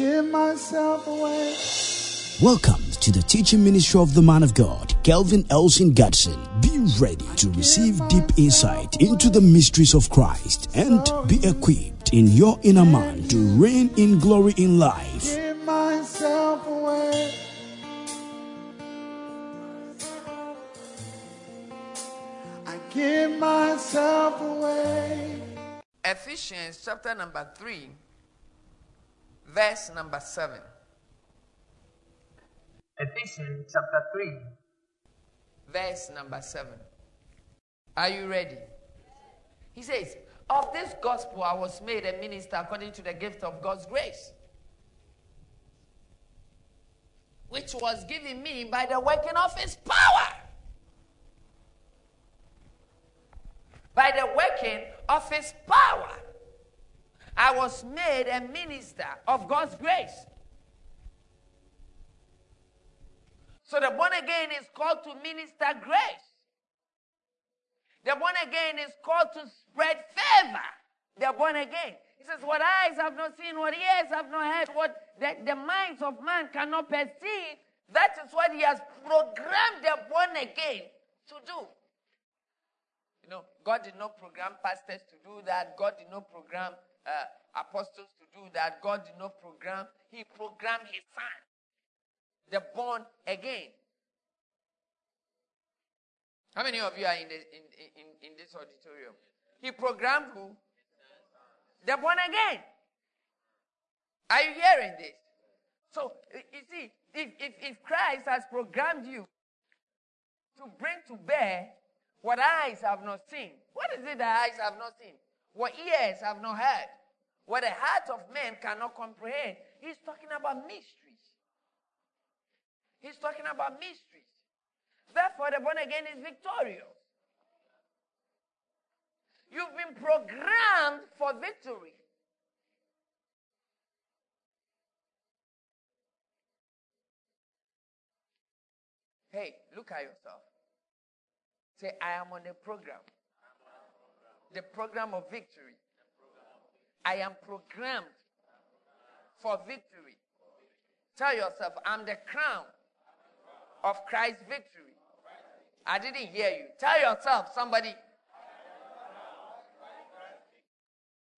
give myself away. Welcome to the teaching ministry of the man of God, Kelvin Elsin Gadson. Be ready to receive deep insight into the mysteries of Christ and be equipped in your inner man to reign in glory in life. Give myself away. I give myself away. Ephesians chapter number 3, verse number 7. Ephesians chapter 3, verse number 7. Are you ready? He says, Of this gospel I was made a minister according to the gift of God's grace, which was given me by the working of his power. By the working of his power, I was made a minister of God's grace. So the born again is called to minister grace. The born again is called to spread favor. The born again. He says, What eyes have not seen, what ears have not heard, what the, the minds of man cannot perceive, that is what he has programmed the born again to do. You know, God did not program pastors to do that. God did not program uh, apostles to do that. God did not program. He programmed his son, the born again. How many of you are in, the, in, in, in this auditorium? He programmed who? The born again. Are you hearing this? So, you see, if, if, if Christ has programmed you to bring to bear what eyes have not seen, what is it that eyes have not seen? What ears have not heard? What the heart of man cannot comprehend? He's talking about mysteries. He's talking about mysteries. Therefore, the born again is victorious. You've been programmed for victory. Hey, look at yourself. Say, I am on a program. The program of victory. I am programmed for victory. Tell yourself, I'm the crown of Christ's victory. I didn't hear you. Tell yourself, somebody.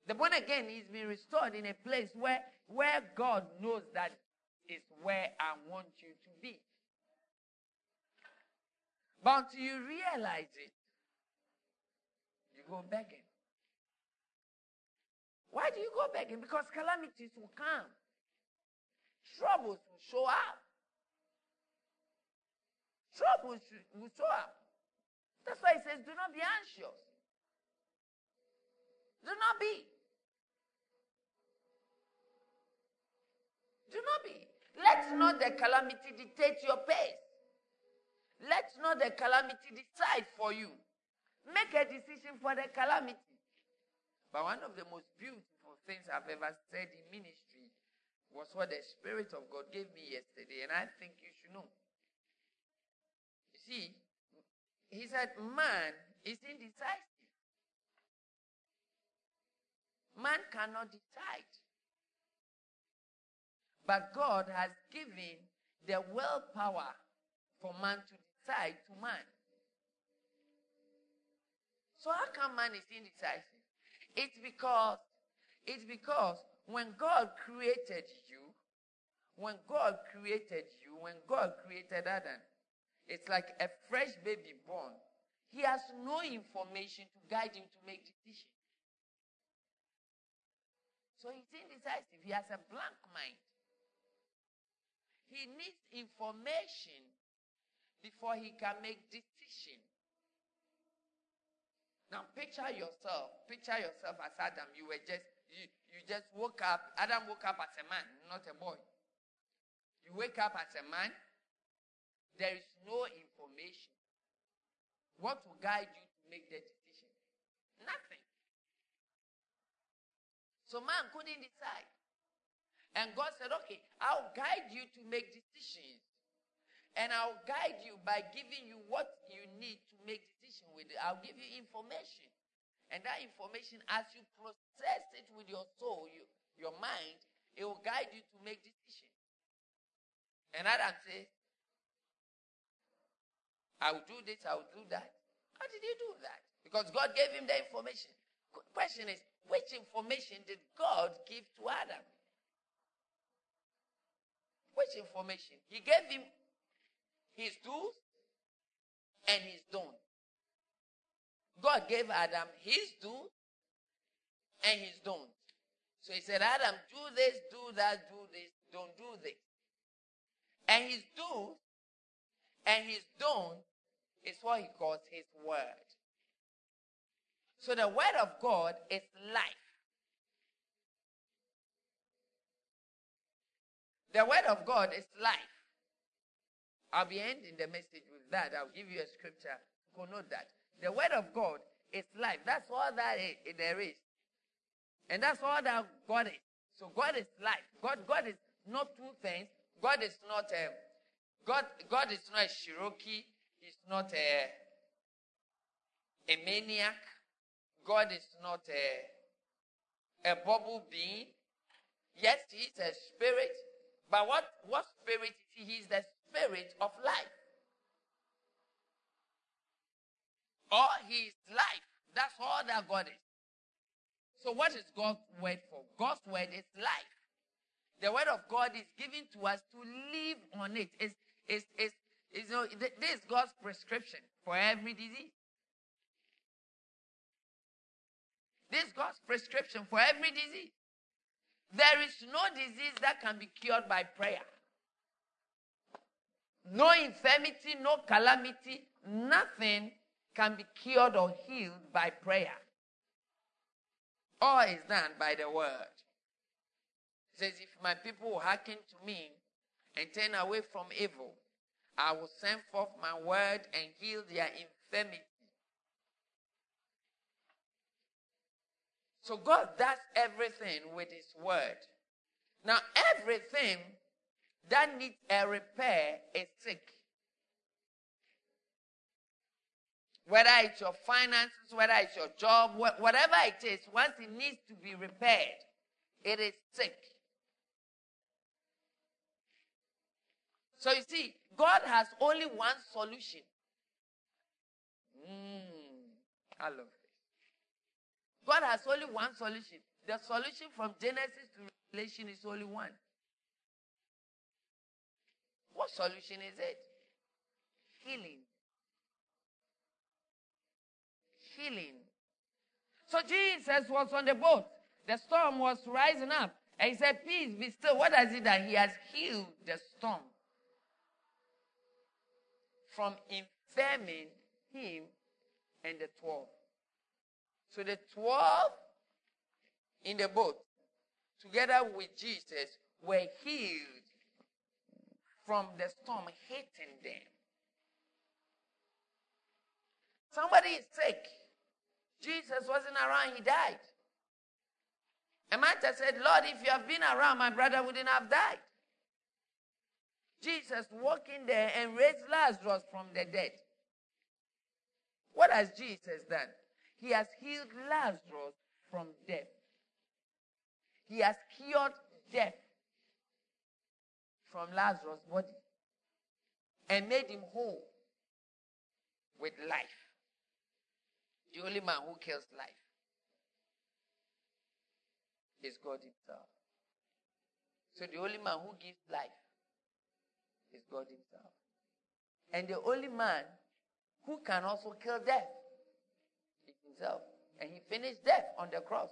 The born again is being restored in a place where, where God knows that is where I want you to be. But until you realize it, go begging. Why do you go begging? Because calamities will come, troubles will show up. Troubles will show up. That's why he says, do not be anxious. Do not be. Do not be. Let not the calamity dictate your pace. Let not the calamity decide for you. Make a decision for the calamity. But one of the most beautiful things I've ever said in ministry was what the Spirit of God gave me yesterday, and I think you should know. You see, he said, man is indecisive. Man cannot decide. But God has given the willpower for man to decide to man. So how come man is indecisive? It's because it's because when God created you, when God created you, when God created Adam, it's like a fresh baby born. He has no information to guide him to make decisions. So he's indecisive. He has a blank mind. He needs information before he can make decision. Now picture yourself. Picture yourself as Adam. You were just you, you just woke up. Adam woke up as a man, not a boy. You wake up as a man. There is no information. What will guide you to make the decision? Nothing. So man couldn't decide. And God said, okay, I'll guide you to make decisions. And I'll guide you by giving you what you need to make decision with it. I'll give you information. And that information, as you process it with your soul, you, your mind, It will guide you to make decisions. And Adam says, I will do this, I will do that. How did he do that? Because God gave him the information. Question is, which information did God give to Adam? Which information? He gave him his do's and his don'ts. God gave Adam his do's and his don'ts. So he said, Adam, do this, do that, do this, don't do this. And his do's and his don'ts is what he calls his word. So the word of God is life. The word of God is life. I'll be ending the message with that. I'll give you a scripture connote that. The word of God is life. That's all that there is. And that's all that God is. So God is life. God, God is not two things. God is not a um, God, God is not a Cherokee. He's not a, a maniac. God is not a, a bubble being. Yes, he's a spirit. But what, what spirit is he? He's the spirit of life. Or his life. That's all that God is. So what is God's word for? God's word is life. The word of God is given to us to live on it. It's, it's, it's, it's, you know, this is God's prescription for every disease. This is God's prescription for every disease. There is no disease that can be cured by prayer. No infirmity, no calamity, nothing can be cured or healed by prayer. All is done by the word. It says, If my people hearken to me and turn away from evil, I will send forth my word and heal their infirmity. So God does everything with His word. Now, everything that needs a repair is sick. Whether it's your finances, whether it's your job, whatever it is, once it needs to be repaired, it is sick. So you see, God has only one solution. Mm, I love this. God has only one solution. The solution from Genesis to Revelation is only one. What solution is it? Healing. Healing. So Jesus was on the boat. The storm was rising up. And he said, Peace be still. What does it that he has healed the storm? From infirming him and the twelve. So the 12 in the boat, together with Jesus, were healed from the storm hitting them. Somebody is sick. Jesus wasn't around, he died. And Martha said, Lord, if you have been around, my brother wouldn't have died. Jesus walked in there and raised Lazarus from the dead. What has Jesus done? He has healed Lazarus from death. He has cured death from Lazarus' body and made him whole with life. The only man who kills life is God Himself. So the only man who gives life is God Himself. And the only man who can also kill death is himself. And he finished death on the cross.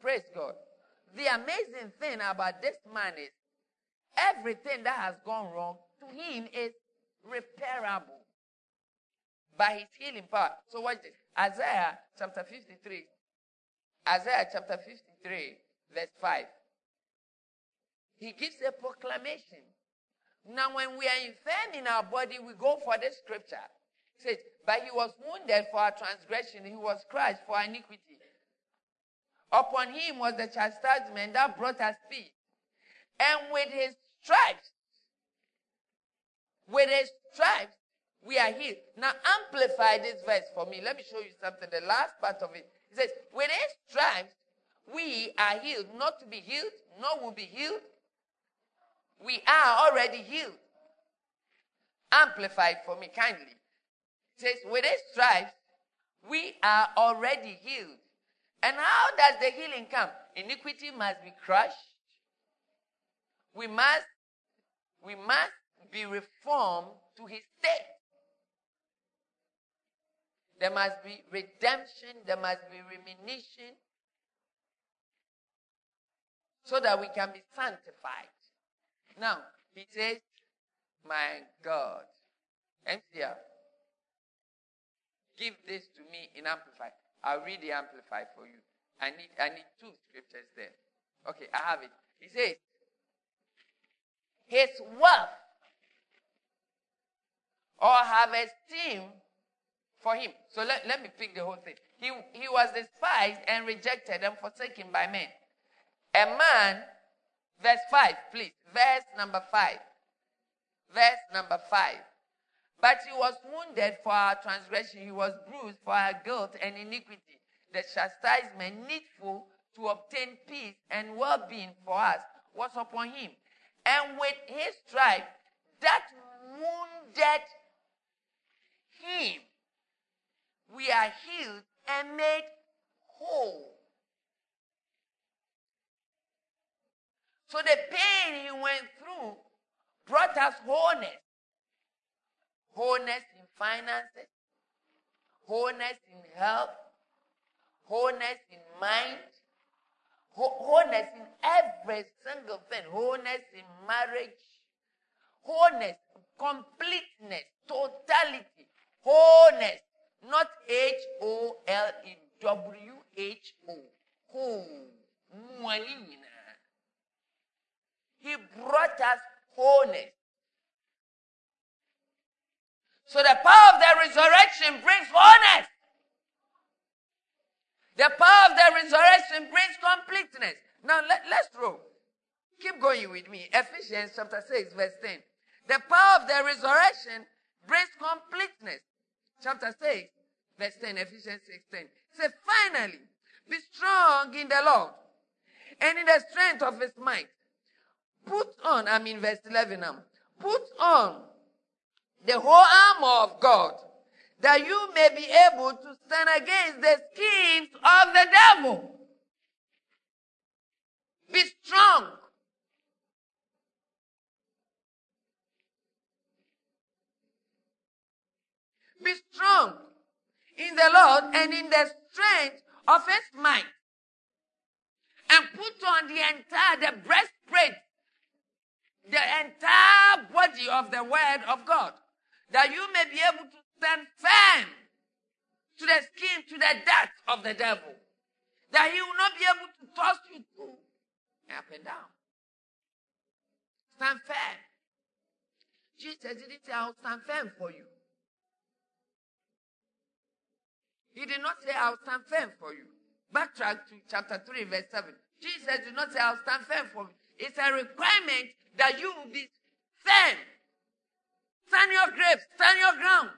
Praise God. The amazing thing about this man is everything that has gone wrong to him is repairable by his healing power. So watch this. Isaiah chapter 53. Isaiah chapter 53, verse 5. He gives a proclamation. Now, when we are infirm in our body, we go for this scripture It says, But he was wounded for our transgression, he was crushed for our iniquity. Upon him was the chastisement that brought us peace. And with his stripes, with his stripes, we are healed. Now amplify this verse for me. Let me show you something. The last part of it. It says, with his stripes, we are healed, not to be healed, nor will be healed. We are already healed. Amplified for me kindly. It says, with his stripes, we are already healed. And how does the healing come? Iniquity must be crushed. We must, we must be reformed to his state. There must be redemption. There must be remission. So that we can be sanctified. Now, he says, My God. MCR, give this to me in Amplify. I'll read the Amplify for you. I need, I need two scriptures there. Okay, I have it. He says, His wealth or have esteem for him. So let, let me pick the whole thing. He, he was despised and rejected and forsaken by men. A man, verse 5, please. Verse number 5. Verse number 5. But he was wounded for our transgression, he was bruised for our guilt and iniquity. The chastisement needful to obtain peace and well being for us was upon him. And with his stripe, that wounded him, we are healed and made whole. So the pain he went through brought us wholeness. Wholeness in finances, wholeness in health, wholeness in mind, wholeness in every single thing, wholeness in marriage, wholeness, completeness, totality, wholeness, not H O L E W H O. Whole. He brought us wholeness. So the power of the resurrection brings wholeness. The power of the resurrection brings completeness. Now let, let's throw. Keep going with me. Ephesians chapter 6 verse 10. The power of the resurrection brings completeness. Chapter 6 verse 10, Ephesians 6 10. Say, finally, be strong in the Lord and in the strength of his might. Put on, I mean verse 11 now. Put on the whole armor of God that you may be able to stand against the schemes of the devil. Be strong. Be strong in the Lord and in the strength of his might. And put on the entire, the breastplate, the entire body of the word of God, that you may be able to stand firm to the skin, to the death of the devil. That he will not be able to toss you through up and down. Stand firm. Jesus didn't say, I'll stand firm for you. He did not say, I'll stand firm for you. Backtrack to chapter 3, verse 7. Jesus did not say, I'll stand firm for you. It's a requirement that you will be firm. Stand your grave, stand your ground.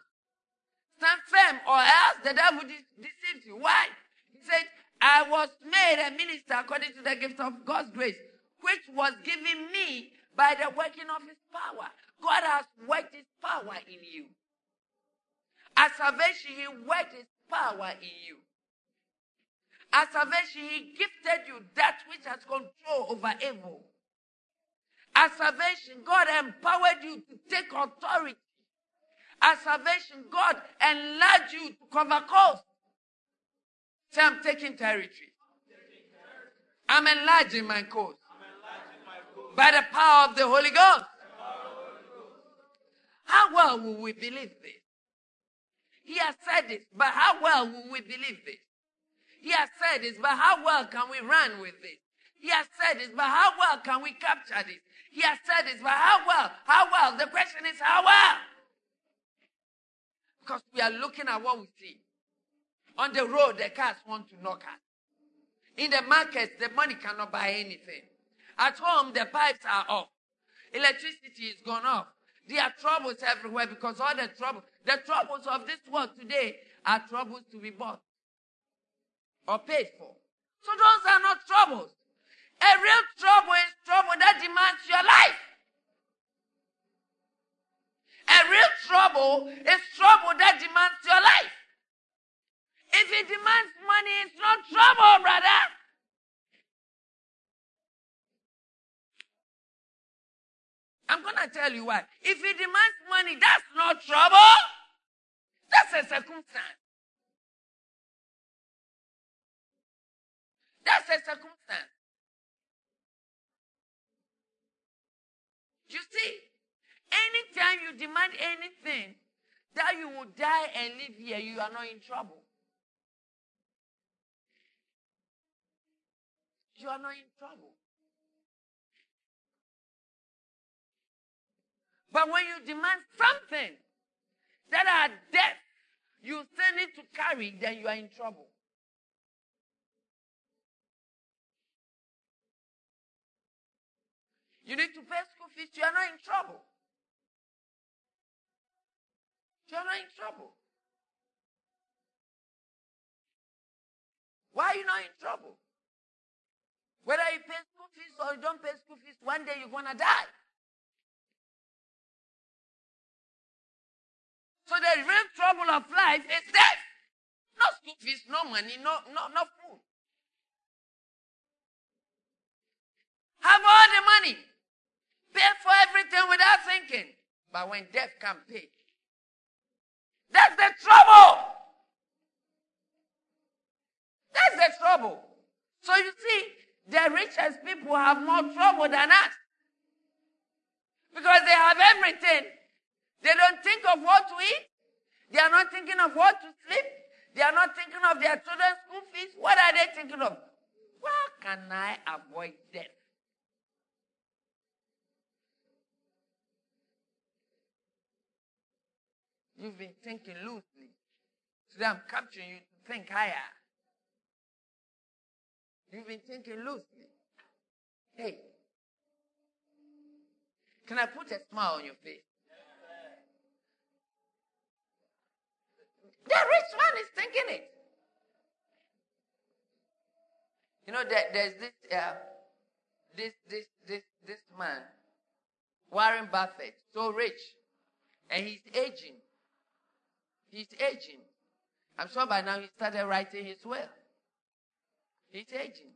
Stand firm, or else the devil de- deceives you. Why? He said, I was made a minister according to the gift of God's grace, which was given me by the working of his power. God has worked his power in you. At salvation, he worked his power in you. At salvation, He gifted you that which has control over evil. At salvation, God empowered you to take authority. At salvation, God enlarged you to cover coast. Say, I'm taking territory. I'm enlarging my coast. By the power of the Holy Ghost. How well will we believe this? He has said this, but how well will we believe this? He has said this, but how well can we run with this? He has said this, but how well can we capture this? He has said this, but how well? How well? The question is how well? Because we are looking at what we see. On the road, the cars want to knock us. In the markets, the money cannot buy anything. At home, the pipes are off. Electricity is gone off. There are troubles everywhere because all the trouble, the troubles of this world today are troubles to be bought or paid for. So those are not troubles. A real trouble is trouble that demands your life. A real trouble is trouble that demands your life. If it demands money, it's not trouble, brother. I'm going to tell you why. If he demands money, that's not trouble. That's a circumstance. That's a circumstance. You see, anytime you demand anything that you will die and live here, you are not in trouble. You are not in trouble. But when you demand something that are death, you still need to carry, then you are in trouble. You need to pay school fees, you are not in trouble. You are not in trouble. Why are you not in trouble? Whether you pay school fees or you don't pay school fees, one day you're going to die. So the real trouble of life is death. No school fees, no money, no, no, no food. Have all the money. Pay for everything without thinking. But when death can pay, that's the trouble. That's the trouble. So you see, the richest people have more trouble than us. Because they have everything. They don't think of what to eat. They are not thinking of what to sleep. They are not thinking of their children's school fees. What are they thinking of? Where can I avoid death? You've been thinking loosely. Today I'm capturing you to think higher. You've been thinking loosely. Hey, can I put a smile on your face? The rich man is thinking it. You know, that there's this, uh, this, this, this, this man, Warren Buffett, so rich, and he's aging. He's aging. I'm sure by now he started writing his will. He's aging.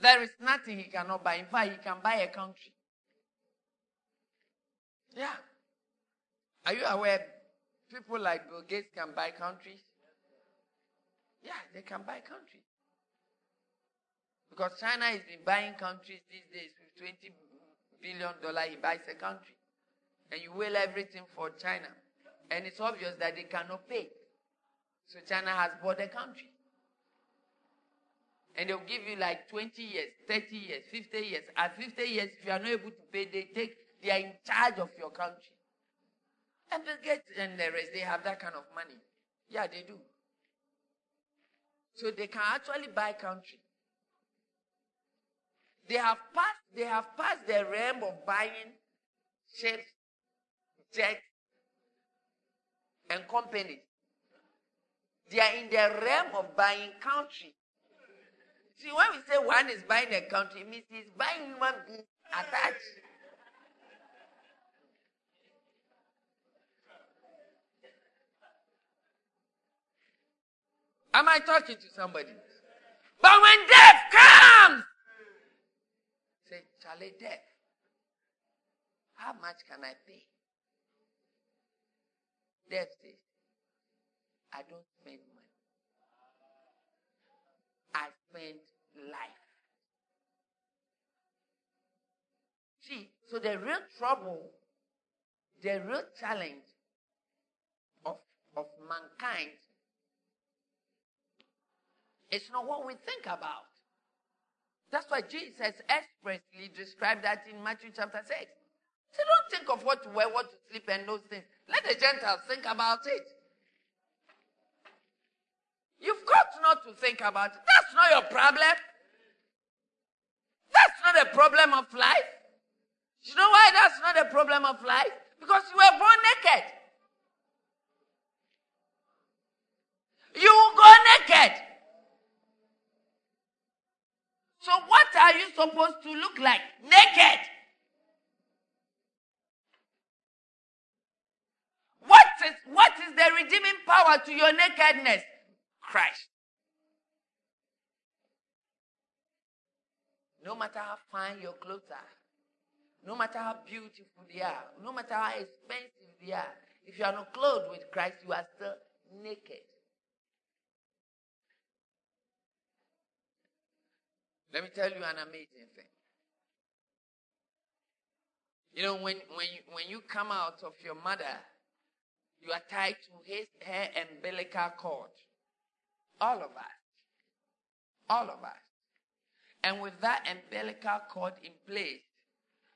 There is nothing he cannot buy. In fact, he can buy a country. Yeah. Are you aware people like Bill Gates can buy countries? Yeah, they can buy countries. Because China has been buying countries these days with 20 billion dollar he buys a country. And you will everything for China. And it's obvious that they cannot pay. So China has bought a country. And they'll give you like 20 years, 30 years, 50 years. At 50 years, if you are not able to pay, they take, they are in charge of your country. And Bill Gates and the rest, they have that kind of money. Yeah, they do. So they can actually buy country. They have passed, they have passed the realm of buying ships, jets, and companies. They are in the realm of buying country. See, when we say one is buying a country, it means he's buying human beings attached. Am I talking to somebody? But when death comes, say, Charlie, death, how much can I pay? Death says, I don't spend money. I spend life. See, so the real trouble, the real challenge of, of mankind it's not what we think about. That's why Jesus expressly described that in Matthew chapter 6. So don't think of what to wear, what to sleep, and those things. Let the Gentiles think about it. You've got not to think about it. That's not your problem. That's not a problem of life. You know why that's not a problem of life? Because you were born naked. You will go naked. So what are you supposed to look like? Naked. What is, what is the redeeming power to your nakedness? Christ. No matter how fine your clothes are, no matter how beautiful they are, no matter how expensive they are, if you are not clothed with Christ, you are still naked. Let me tell you an amazing thing. You know, when, when, you, when you come out of your mother, you are tied to his, her umbilical cord. All of us. All of us. And with that umbilical cord in place,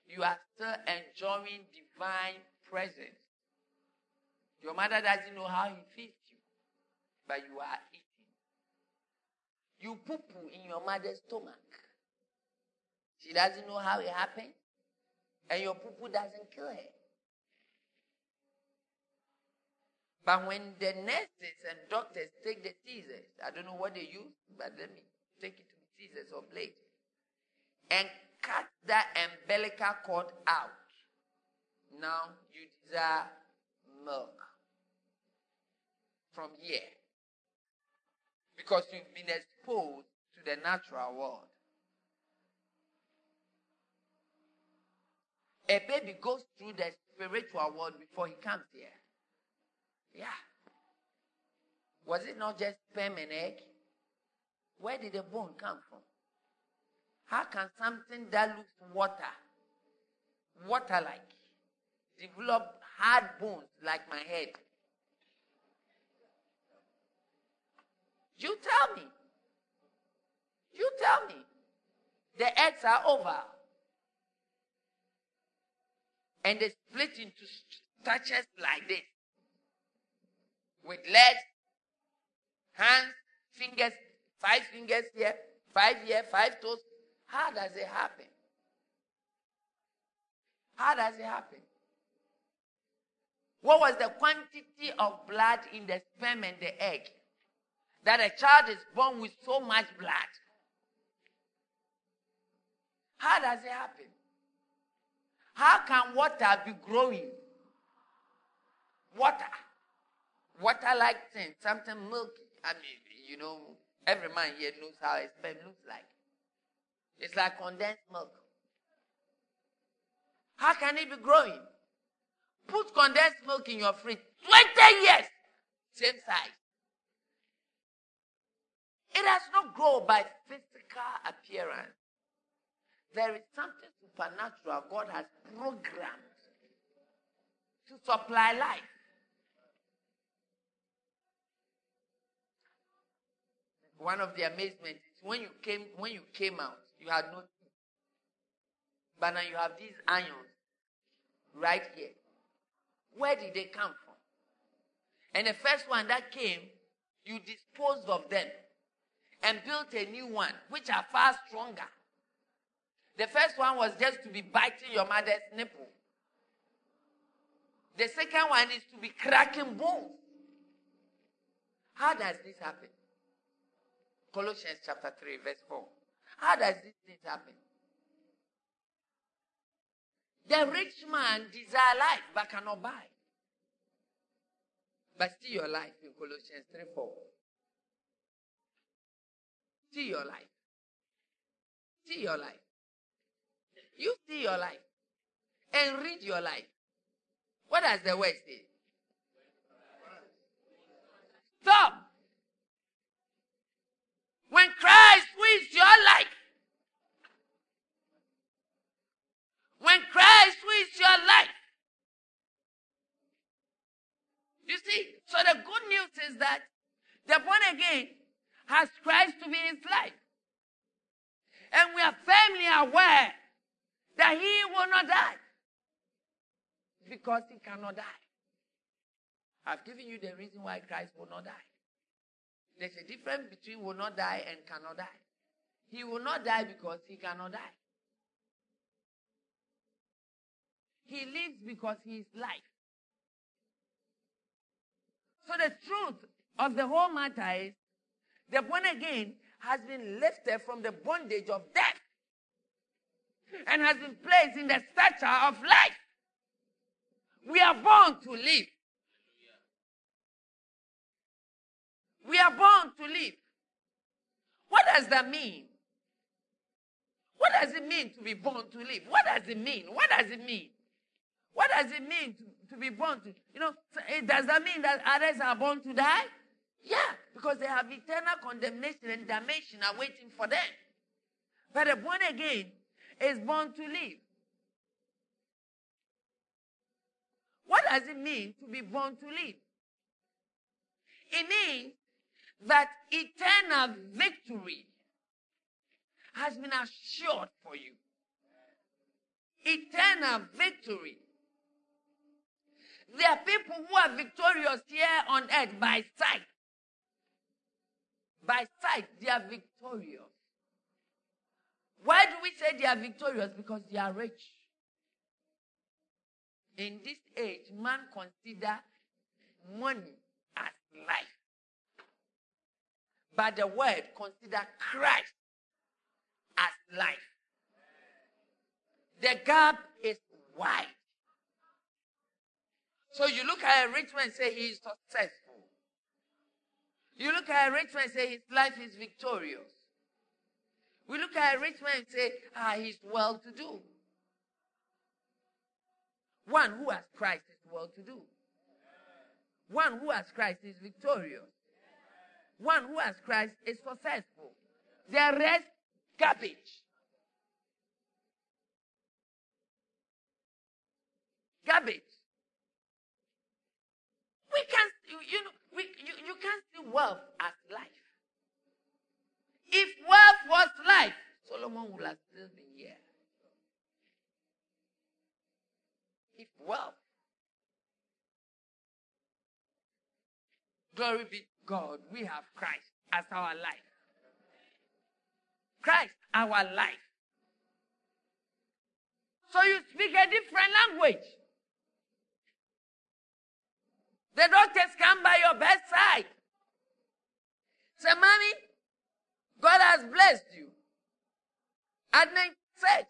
you are still enjoying divine presence. Your mother doesn't know how he feeds you, but you are. You poo poo in your mother's stomach. She doesn't know how it happened, and your poo poo doesn't kill her. But when the nurses and doctors take the scissors, I don't know what they use, but let me take it to scissors or blade, and cut that umbilical cord out. Now you desire milk from here. Because you've been exposed to the natural world. A baby goes through the spiritual world before he comes here. Yeah. Was it not just sperm and egg? Where did the bone come from? How can something that looks water, water like, develop hard bones like my head? You tell me. You tell me. The eggs are over. And they split into structures like this. With legs, hands, fingers, five fingers here, five here, five toes. How does it happen? How does it happen? What was the quantity of blood in the sperm and the egg? That a child is born with so much blood. How does it happen? How can water be growing? Water. Water like thing, something milky. I mean, you know, every man here knows how a sperm looks like. It's like condensed milk. How can it be growing? Put condensed milk in your fridge. 20 years. Same size. It does not grow by physical appearance. There is something supernatural God has programmed to supply life. One of the amazements is when you came when you came out, you had no teeth. But now you have these ions right here. Where did they come from? And the first one that came, you disposed of them and built a new one, which are far stronger. The first one was just to be biting your mother's nipple. The second one is to be cracking bones. How does this happen? Colossians chapter 3, verse 4. How does this thing happen? The rich man desire life but cannot buy. But see your life in Colossians 3 4. See your life. See your life. You see your life. And read your life. What does the word say? Stop. When Christ wins your life, when Christ wins your life, you see, so the good news is that the born again has Christ to be his life. And we are firmly aware that he will not die because he cannot die. I've given you the reason why Christ will not die. There's a difference between will not die and cannot die. He will not die because he cannot die. He lives because he is life. So the truth of the whole matter is the born again has been lifted from the bondage of death and has been placed in the stature of life. We are born to live. We are born to live. What does that mean? What does it mean to be born to live? What does it mean? What does it mean? What does it mean to, to be born to? You know, eh, does that mean that others are born to die? Yeah, because they have eternal condemnation and damnation awaiting for them. But a born again is born to live. What does it mean to be born to live? It means that eternal victory has been assured for you. Eternal victory. There are people who are victorious here on earth by sight. By sight, they are victorious. Why do we say they are victorious? Because they are rich. In this age, man consider money as life. But the word consider Christ as life. The gap is wide. So you look at a rich man and say he is successful. You look at a rich man and say his life is victorious. We look at a rich man and say, ah, he's well to do. One who has Christ is well to do. One who has Christ is victorious. One who has Christ is successful. The rest, garbage. Garbage. We can't, you know, we, you, you can't see wealth as life. If wealth was life, Solomon would have still been here. If wealth, glory be God, we have Christ as our life. Christ, our life. So you speak a different language. The doctors come by your bedside. Say, Mommy, God has blessed you. Adnan said,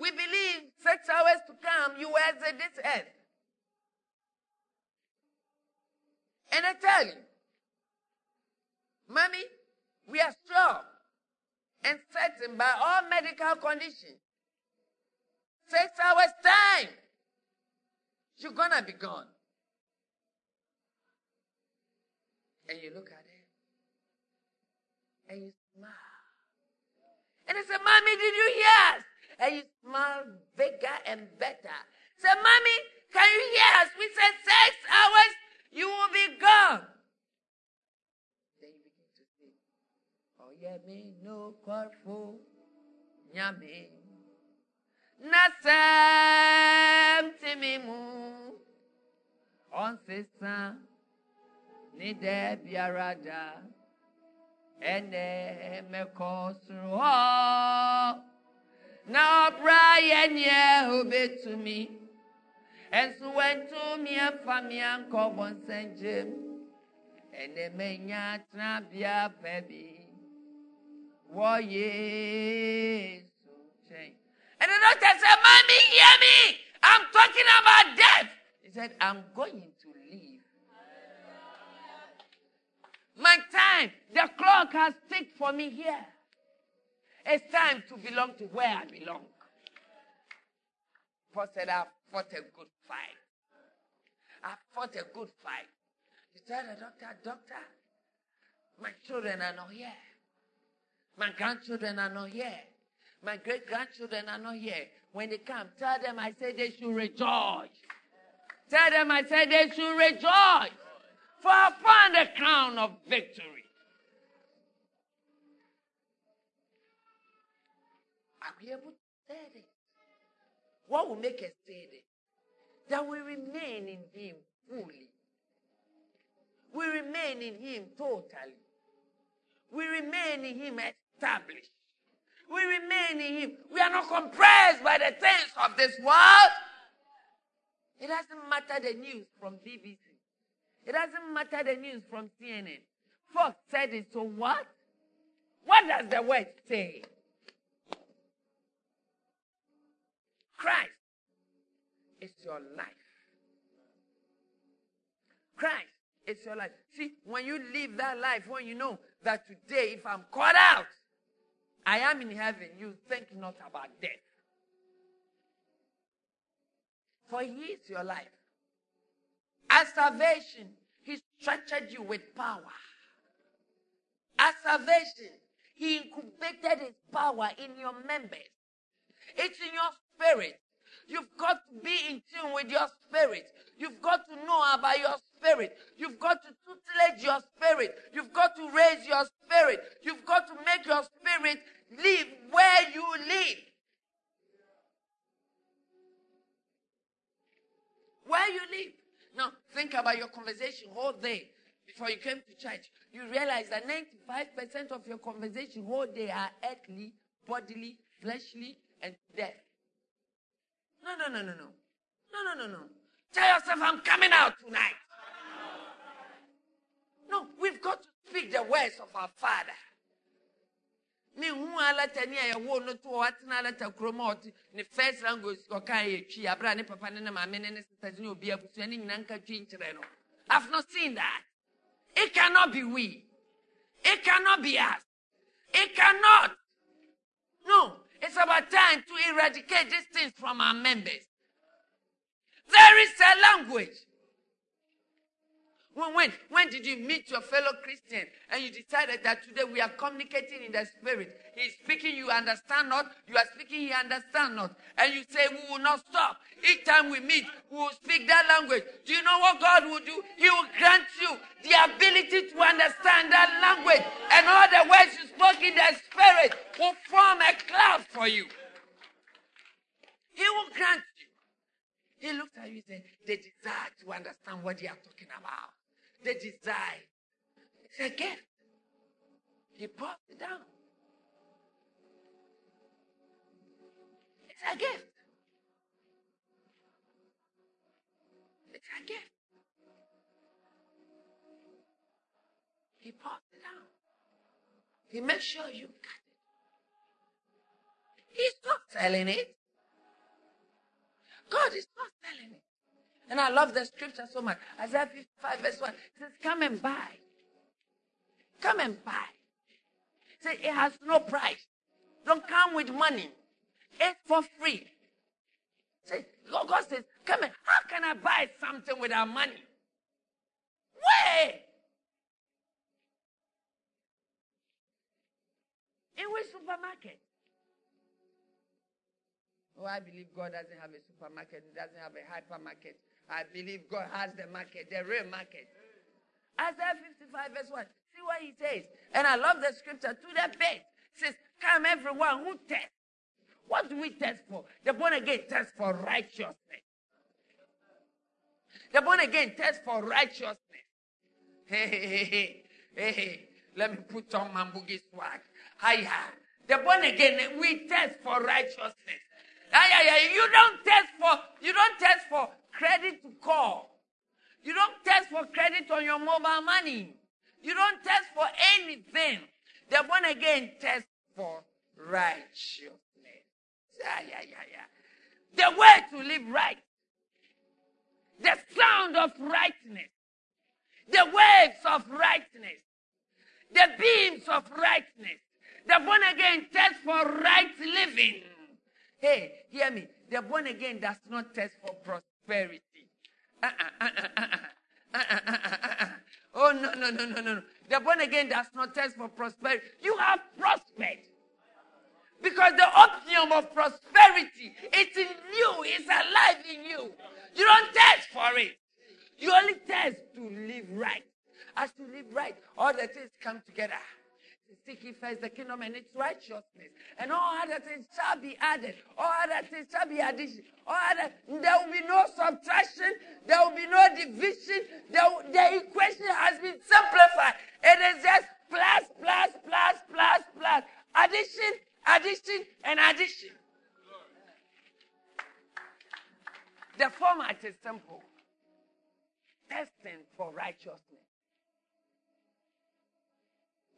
We believe six hours to come, you will exit this earth. And I tell you, Mommy, we are strong and certain by all medical conditions. Six hours time, you're gonna be gone. And you look at and you smile. And I said, Mommy, did you hear us? And you smile bigger and better. Say, Mommy, can you hear us? We said six hours, you will be gone. Then you begin to. Oh, yeah, me no corfu, nyame. Nasem timimu. On sisa. Ni biarada. Ene. Na Brian ye to me. And so went to me and family and Cobon St. James. And the menya trabia baby. Wo yes. And the doctor said, Mommy, hear me. I'm talking about death. He said, I'm going to leave. My time, the clock has ticked for me here. It's time to belong to where I belong. Paul said, I've fought a good fight. I've fought a good fight. He tell the doctor, Doctor, my children are not here. My grandchildren are not here. My great grandchildren are not here. When they come, tell them I said they should rejoice. Tell them I said they should rejoice. For found the crown of victory. Are we able to say this? What will make us say this? That we remain in Him fully. We remain in Him totally. We remain in Him established. We remain in Him. We are not compressed by the things of this world. It doesn't matter the news from BBC. It doesn't matter the news from CNN. Fox said it, so what? What does the word say? Christ is your life. Christ is your life. See, when you live that life, when you know that today, if I'm caught out, I am in heaven, you think not about death. For He is your life. As salvation, He structured you with power. As salvation, He incubated His power in your members. It's in your spirit. You've got to be in tune with your spirit. You've got to know about your spirit. You've got to tutelage your spirit. You've got to raise your spirit. You've got to make your spirit live where you live. Where you live. Now, think about your conversation whole day before you came to church. You realize that 95% of your conversation whole day are earthly, bodily, fleshly, and death. No, no, no, no, no. No, no, no, no. Tell yourself, I'm coming out tonight. No, we've got to speak the words of our Father. Alata ni no to alata first language twi. Ne papa ne ne ne obi nka twi no. I've not seen that. It cannot be we. It cannot be us. It cannot. No. It's about time to eradicate these things from our members. There is a language when, when, when did you meet your fellow Christian and you decided that today we are communicating in the spirit? He's speaking, you understand not. You are speaking, he understand not. And you say, we will not stop. Each time we meet, we will speak that language. Do you know what God will do? He will grant you the ability to understand that language. And all the words you spoke in the spirit will form a cloud for you. He will grant you. He looked at you and said, they desire to understand what they are talking about the desire. It's a gift. He brought it down. It's a gift. It's a gift. He brought it down. He makes sure you got it. He's not selling it. God is not selling it. And I love the scripture so much. Isaiah 55 verse 1 says, Come and buy. Come and buy. Say it has no price. Don't come with money. It's for free. Say, God says, come and how can I buy something without money? Where? In which supermarket? Oh, I believe God doesn't have a supermarket. He doesn't have a hypermarket. I believe God has the market, the real market. Isaiah 55 verse 1. See what he says. And I love the scripture to the base. says, Come everyone who tests. What do we test for? The born again test for righteousness. The born again test for righteousness. Hey, hey, hey, hey, hey. Let me put on my boogie swag. Hiya. The born again, we test for righteousness. Hiya, you don't test for, you don't test for credit to call. You don't test for credit on your mobile money. You don't test for anything. The born again test for righteousness. Yeah, yeah, yeah, yeah. The way to live right. The sound of rightness. The waves of rightness. The beams of rightness. The born again test for right living. Hey, hear me. The born again does not test for prosperity prosperity. oh, no, no, no, no, no. The born again does not test for prosperity. You have prospered. Because the opium of prosperity is in you, it's alive in you. You don't test for it. You only test to live right. As to live right, all the things come together seek ye first the kingdom and its righteousness, and all other things shall be added. All other things shall be added. All other, there will be no subtraction. There will be no division. The, the equation has been simplified. It is just plus, plus, plus, plus, plus. Addition, addition, and addition. The format is simple. Testing for righteousness.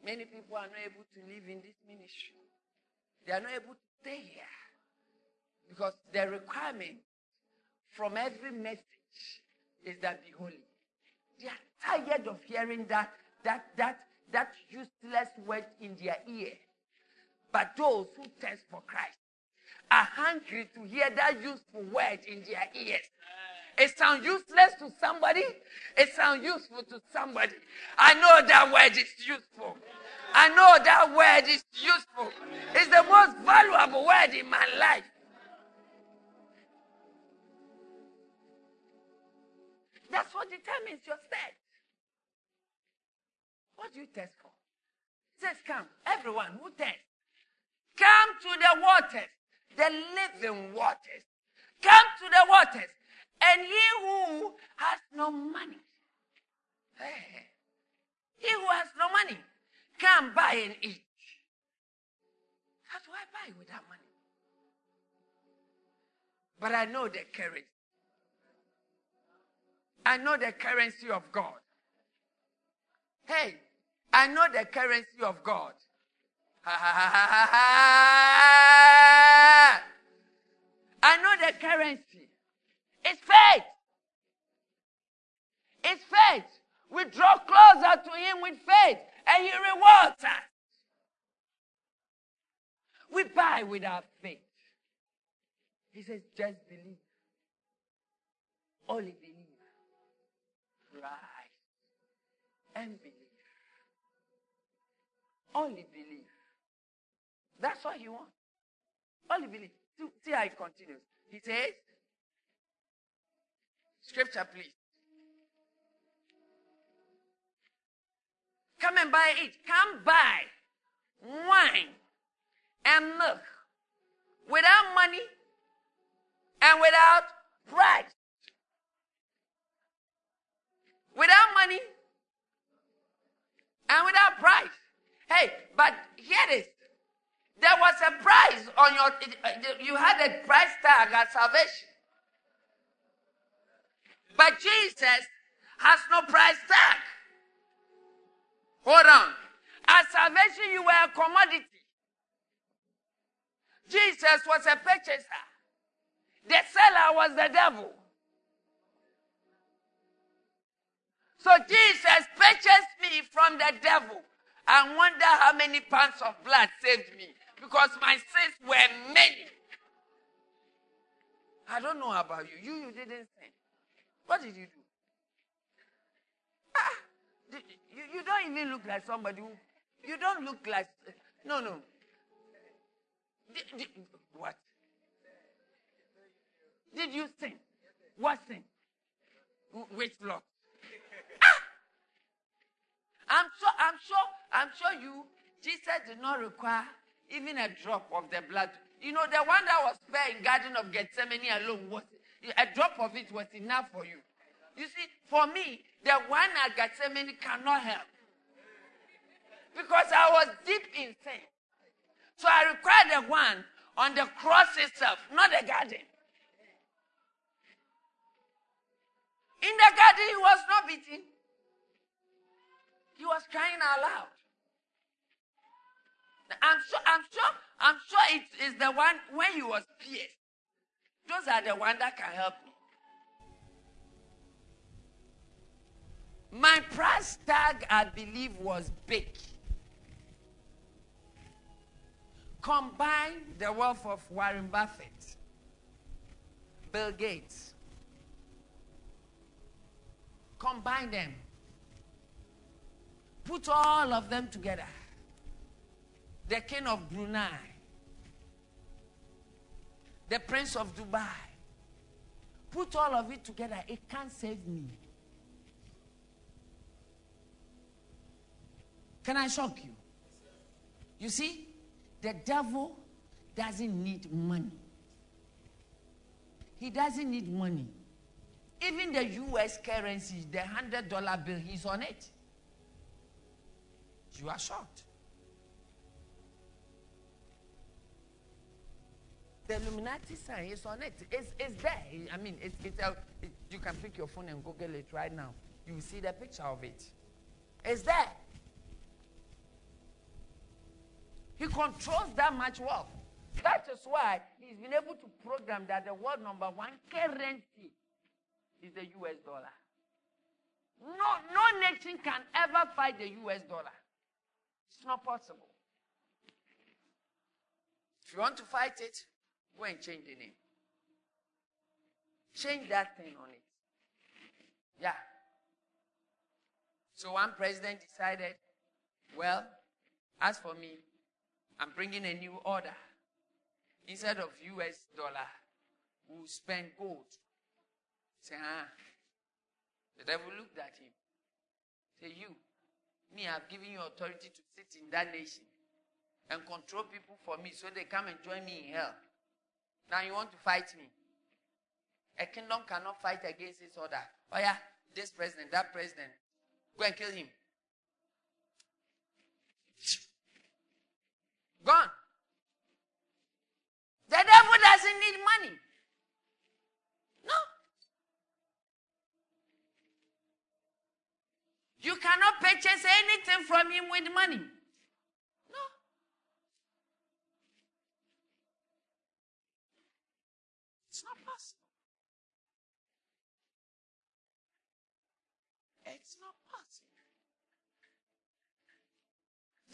Many people are not able to live in this ministry. They are not able to stay here because the requirement from every message is that be holy. They are tired of hearing that that that that useless word in their ear. But those who thirst for Christ are hungry to hear that useful word in their ears. It sounds useless to somebody. It sounds useful to somebody. I know that word is useful. I know that word is useful. It's the most valuable word in my life. That's what determines your state. What do you test for? Says, Come, everyone who tests, come to the waters, the living waters. Come to the waters. And he who has no money, hey, he who has no money, come buy and eat. How do I buy without money? But I know the currency. I know the currency of God. Hey, I know the currency of God. I know the currency. It's faith. It's faith. We draw closer to Him with faith, and He rewards us. We buy with our faith. He says, just believe. Only believe. Right. And believe. Only believe. That's what he wants. Only believe. See how it continues. He says, Scripture, please. Come and buy it. Come buy wine and milk without money and without price. Without money and without price. Hey, but here it is. There was a price on your, you had a price tag at salvation. But Jesus has no price tag. Hold on. At salvation, you were a commodity. Jesus was a purchaser. The seller was the devil. So Jesus purchased me from the devil. I wonder how many pounds of blood saved me because my sins were many. I don't know about you. You, you didn't sin. What did you do? Ah, did, you, you don't even look like somebody who. You don't look like. No, no. Did, did, what? Did you sin? What sin? Which law? Ah! I'm sure, I'm sure, I'm sure you, Jesus did not require even a drop of the blood. You know, the one that was spared in Garden of Gethsemane alone was a drop of it was enough for you. You see, for me, the one at Gethsemane cannot help. Because I was deep in sin. So I required the one on the cross itself, not the garden. In the garden, he was not beaten. He was crying out loud. I'm sure, I'm sure, I'm sure it is the one when he was pierced. Those are the one that can help me. My price tag, I believe, was big. Combine the wealth of Warren Buffett, Bill Gates. Combine them. Put all of them together. The king of Brunei, the prince of Dubai. Put all of it together. It can't save me. Can I shock you? You see, the devil doesn't need money. He doesn't need money. Even the US currency, the $100 bill, he's on it. You are shocked. The Illuminati sign is on it. It's, it's there. I mean, a, uh, it, you can pick your phone and Google it right now. You will see the picture of it. It's there. He controls that much wealth. That is why he's been able to program that the world number one currency is the US dollar. No, no nation can ever fight the US dollar. It's not possible. If you want to fight it, go and change the name. Change that thing on it. Yeah. So one president decided, well, as for me, I'm bringing a new order. Instead of US dollar, we'll spend gold. Say, ah. The devil looked at him. Say, you, me, I've given you authority to sit in that nation and control people for me so they come and join me in hell. Now you want to fight me. A kingdom cannot fight against its order. Oh yeah, this president, that president. Go and kill him. Gone. The devil doesn't need money. No. You cannot purchase anything from him with money.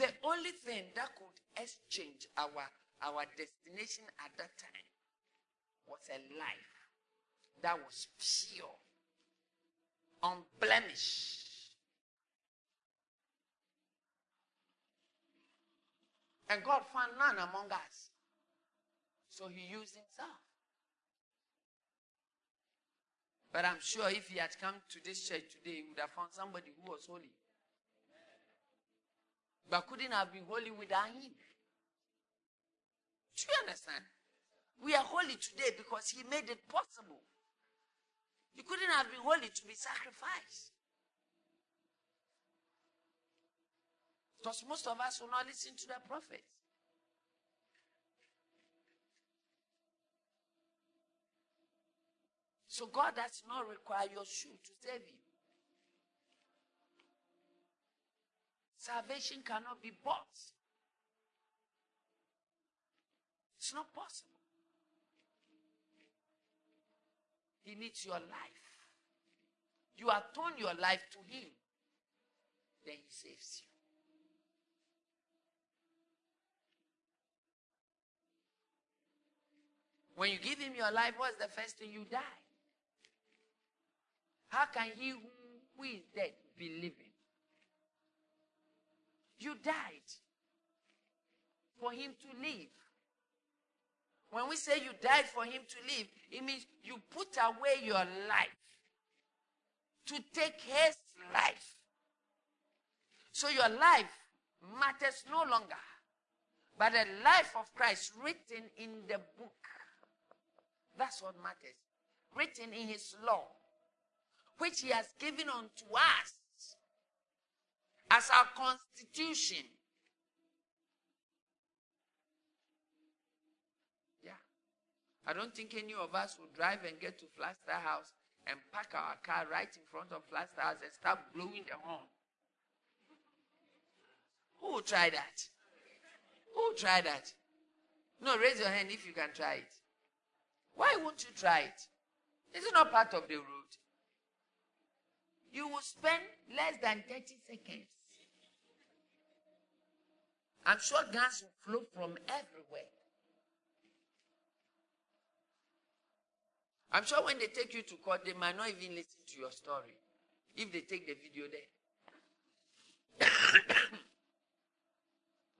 The only thing that could exchange our, our destination at that time was a life that was pure, unblemished. And God found none among us. So he used himself. But I'm sure if he had come to this church today, he would have found somebody who was holy. But couldn't have been holy without him. Do you understand? We are holy today because he made it possible. You couldn't have been holy to be sacrificed. Because most of us will not listen to the prophets. So God does not require your shoe to save you. Salvation cannot be bought. It's not possible. He needs your life. You atone your life to Him, then He saves you. When you give Him your life, what's the first thing you die? How can He who, is dead be living? You died for Him to live. When we say you died for him to live, it means you put away your life to take his life. So your life matters no longer, but the life of Christ written in the book. That's what matters. Written in his law, which he has given unto us as our constitution. Yeah. I don't think any of us will drive and get to Flagstaff House and park our car right in front of Flagstaff House and start blowing the horn. Who will try that? Who will try that? No, raise your hand if you can try it. Why won't you try it? Is it not part of the route? You will spend less than 30 seconds. I'm sure guns will flow from everywhere. I'm sure when they take you to court, they might not even listen to your story if they take the video there.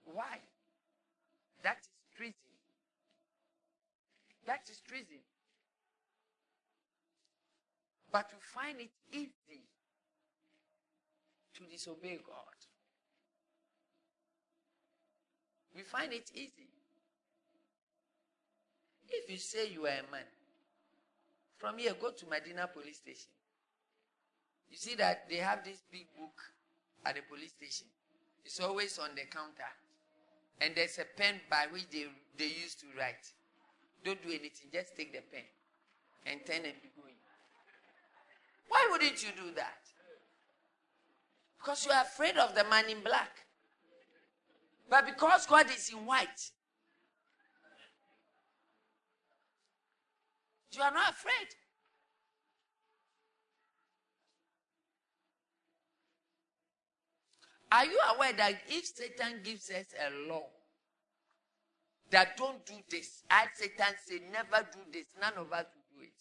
Why? That is treason. That is treason. But you find it easy to disobey God. We find it easy. If you say you are a man, from here, go to Medina police station. You see that they have this big book at the police station. It's always on the counter. And there's a pen by which they, they used to write. Don't do anything, just take the pen and turn and be going. Why wouldn't you do that? Because you are afraid of the man in black. But because God is in white, you are not afraid. Are you aware that if Satan gives us a law that don't do this, I Satan say never do this, none of us will do it.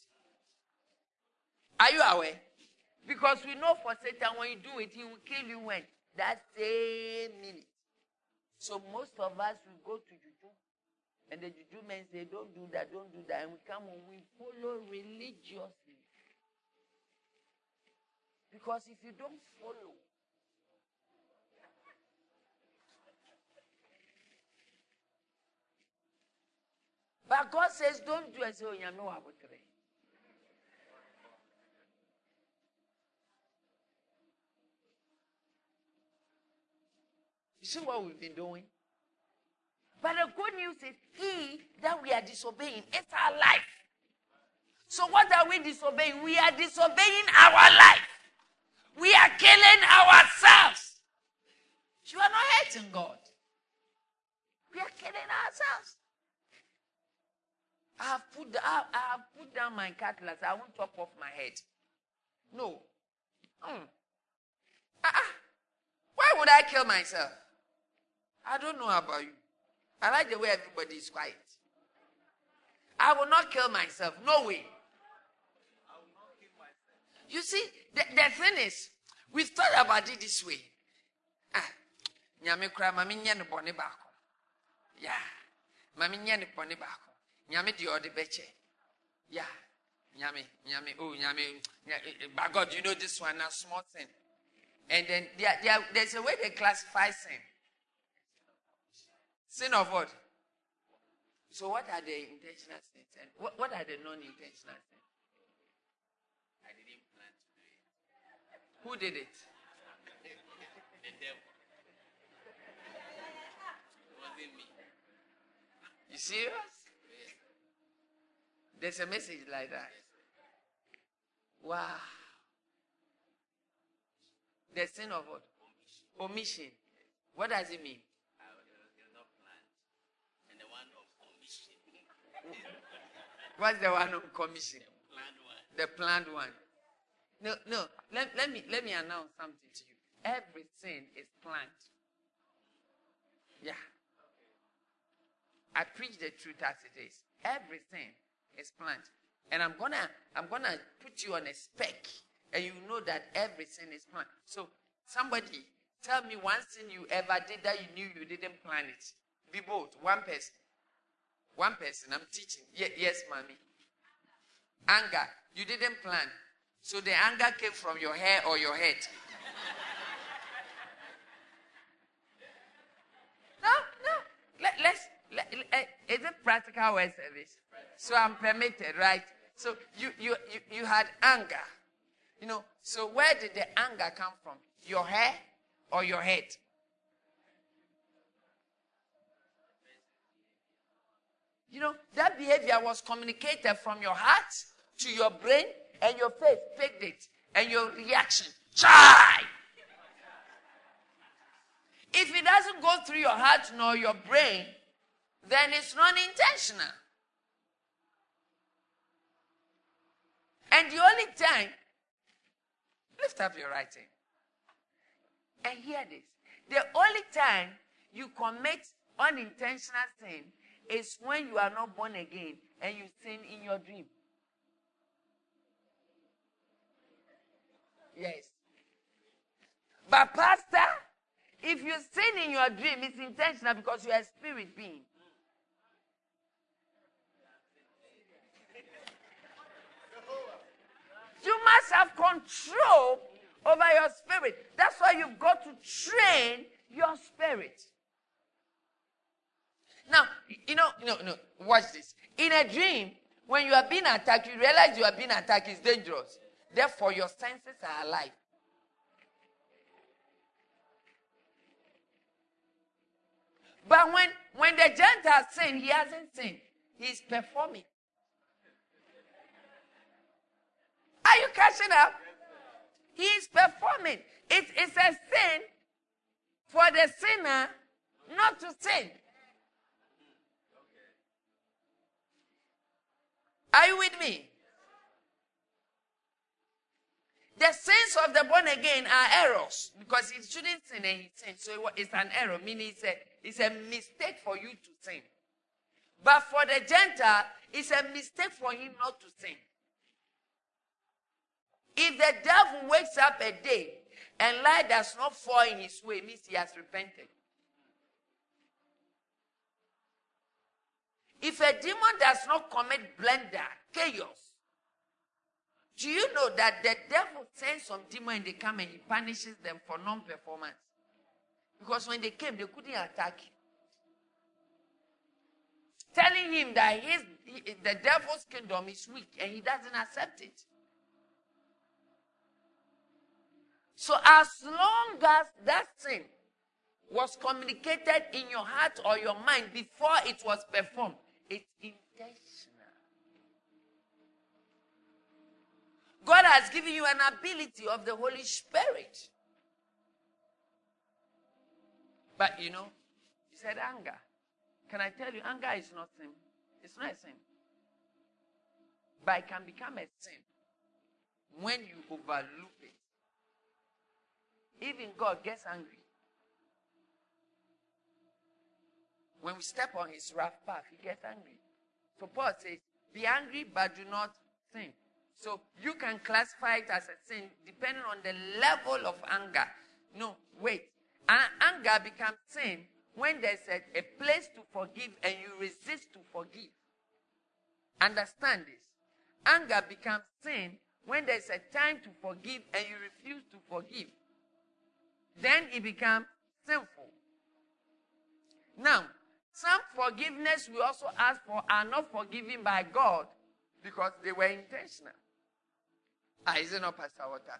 Are you aware? Because we know for Satan when you do it, he will kill you when that same minute. So most of us will go to juju, and the juju men say, "Don't do that, don't do that," and we come and we follow religiously. Because if you don't follow, But God says, don't do it. So you know what You see what we've been doing? But the good news is, He that we are disobeying is our life. So what are we disobeying? We are disobeying our life. We are killing ourselves. You are not hurting God. We are killing ourselves. I have put, I, have put down my cutlass. I won't chop off my head. No. Mm. Uh-uh. Why would I kill myself? I don't know about you. I like the way everybody is quiet. I will not kill myself. No way. You see, the, the thing is, we've thought about it this way. Ah, nyame kura mami nye ne bɔne baako. Yeah, mami nye ne bɔne baako nyame deɛ ɔde bɛkyɛ yeah nyame nyame oh nyame but god you know this one na small thing and then there, there, there's a way they classify sin sin of what? So what are the intentional sins and what, what are the non-intentional sins? I didn't plan to do it. Who did it? The devil. It wasn't me. You serious? There's a message like that. Wow. The sin of what? Omission. What does it mean? not planned. And the one of commission. What's the one of commission? The planned one. The planned one. No, no. Let, let me let me announce something to you. Everything is planned. Yeah. I preach the truth as it is. Everything is planned. And I'm gonna I'm gonna put you on a spec and you know that everything is planned. So somebody tell me one thing you ever did that you knew you didn't plan it. Be bold. One person. One person. I'm teaching. Ye- yes, mommy. Anger. You didn't plan. So the anger came from your hair or your head. no, no. Let, let's. Let, let, eh, is it practical word service? So I'm permitted, right? So you, you, you, you had anger. You know, so where did the anger come from? Your hair or your head? You know, that behavior was communicated from your heart to your brain and your face picked it. And your reaction, chai! If it doesn't go through your heart nor your brain, then it's non intentional. And the only time, lift up your hand and hear this. The only time you commit unintentional sin is when you are not born again and you sin in your dream. Yes. But, Pastor, if you sin in your dream, it's intentional because you are a spirit being. You must have control over your spirit. That's why you've got to train your spirit. Now, you know, no, no, watch this. In a dream, when you are being attacked, you realize you are being attacked is dangerous. Therefore, your senses are alive. But when, when the Gentile sin, he hasn't sinned. He's performing. Are you catching up? He is performing. It is a sin for the sinner not to sin. Are you with me? The sins of the born again are errors because he shouldn't sin and he sinned. So it's an error, meaning it's a, it's a mistake for you to sin. But for the Gentile, it's a mistake for him not to sin. If the devil wakes up a day and light does not fall in his way, means he has repented. If a demon does not commit blunder, chaos, do you know that the devil sends some demon and they come and he punishes them for non-performance? Because when they came, they couldn't attack you. Telling him that his, the devil's kingdom is weak and he doesn't accept it. So as long as that sin was communicated in your heart or your mind before it was performed, it's intentional. God has given you an ability of the Holy Spirit. But you know, he said anger. Can I tell you, anger is not sin. It's not a sin. But it can become a sin when you overlook it. Even God gets angry. When we step on his rough path, he gets angry. So Paul says, be angry, but do not sin. So you can classify it as a sin depending on the level of anger. No, wait. anger becomes sin when there's a, a place to forgive and you resist to forgive. Understand this. Anger becomes sin when there's a time to forgive and you refuse to forgive. Then it becomes sinful. Now, some forgiveness we also ask for are not forgiven by God because they were intentional. Ah, is it not Pastor Water?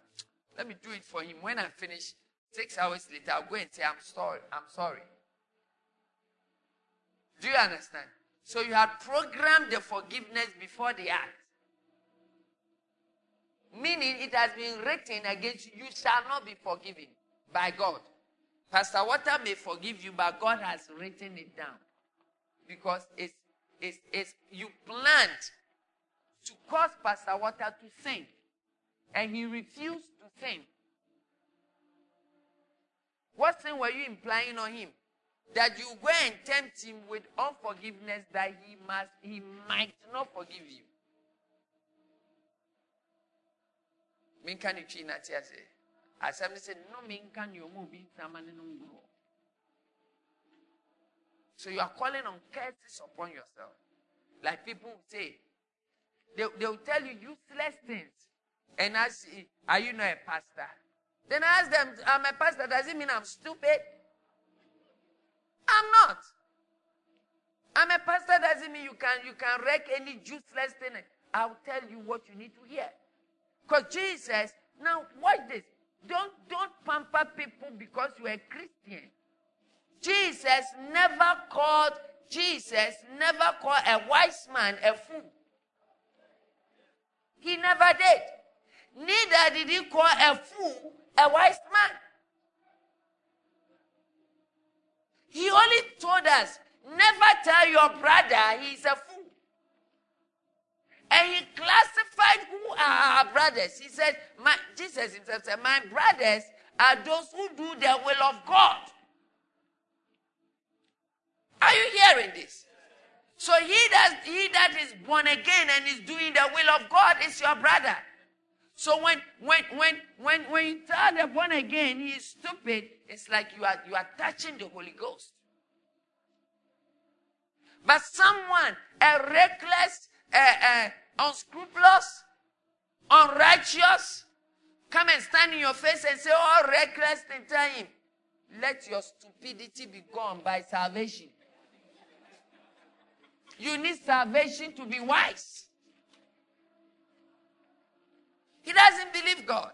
Let me do it for him. When I finish, six hours later, I'll go and say, I'm sorry. I'm sorry. Do you understand? So you had programmed the forgiveness before the act. Meaning it has been written against you, you shall not be forgiven by God. Pastor Water may forgive you, but God has written it down. Because it's, it's, it's you planned to cause Pastor Water to sin. And he refused to sin. What sin were you implying on him? That you go and tempt him with unforgiveness that he must he might not forgive you. Asɛm sɛ nnome nka nea ɔma obi ntama ne no ngoro so you are calling on curses upon yourself. Like people say they, they will tell you useless things. And ask are you not a pastor? Then ask them i'm a pastor. Does it mean i'm stupid? I'm not. I'm a pastor. Doesn't mean you can you can wreck any useless thing? I'll tell you what you need to hear. Because jesus now watch this don't, don't pamper people because you're a Christian. Jesus never called, Jesus never called a wise man a fool. He never did. Neither did he call a fool a wise man. He only told us, never tell your brother he's a fool. And he classified who are our brothers. He said, my, Jesus himself said, My brothers are those who do the will of God. Are you hearing this? So he that, he that is born again and is doing the will of God is your brother. So when when when when when you tell the born again he is stupid, it's like you are you are touching the Holy Ghost. But someone, a reckless, uh, unscrupulous, unrighteous, come and stand in your face and say, Oh, reckless him, let your stupidity be gone by salvation. You need salvation to be wise. He doesn't believe God.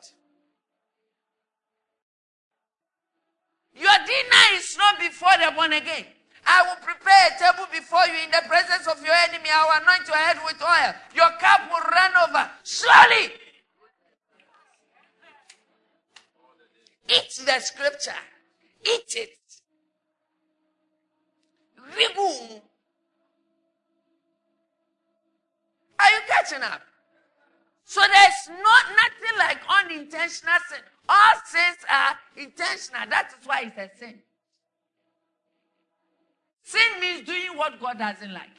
Your dinner is not before the born again. I will prepare a table before you in the presence of your enemy. I will anoint your head with oil. Your cup will run over. Slowly. Eat the scripture. Eat it. Rigu. Are you catching up? So there's not nothing like unintentional sin. All sins are intentional. That is why it's a sin. Sin means doing what God doesn't like.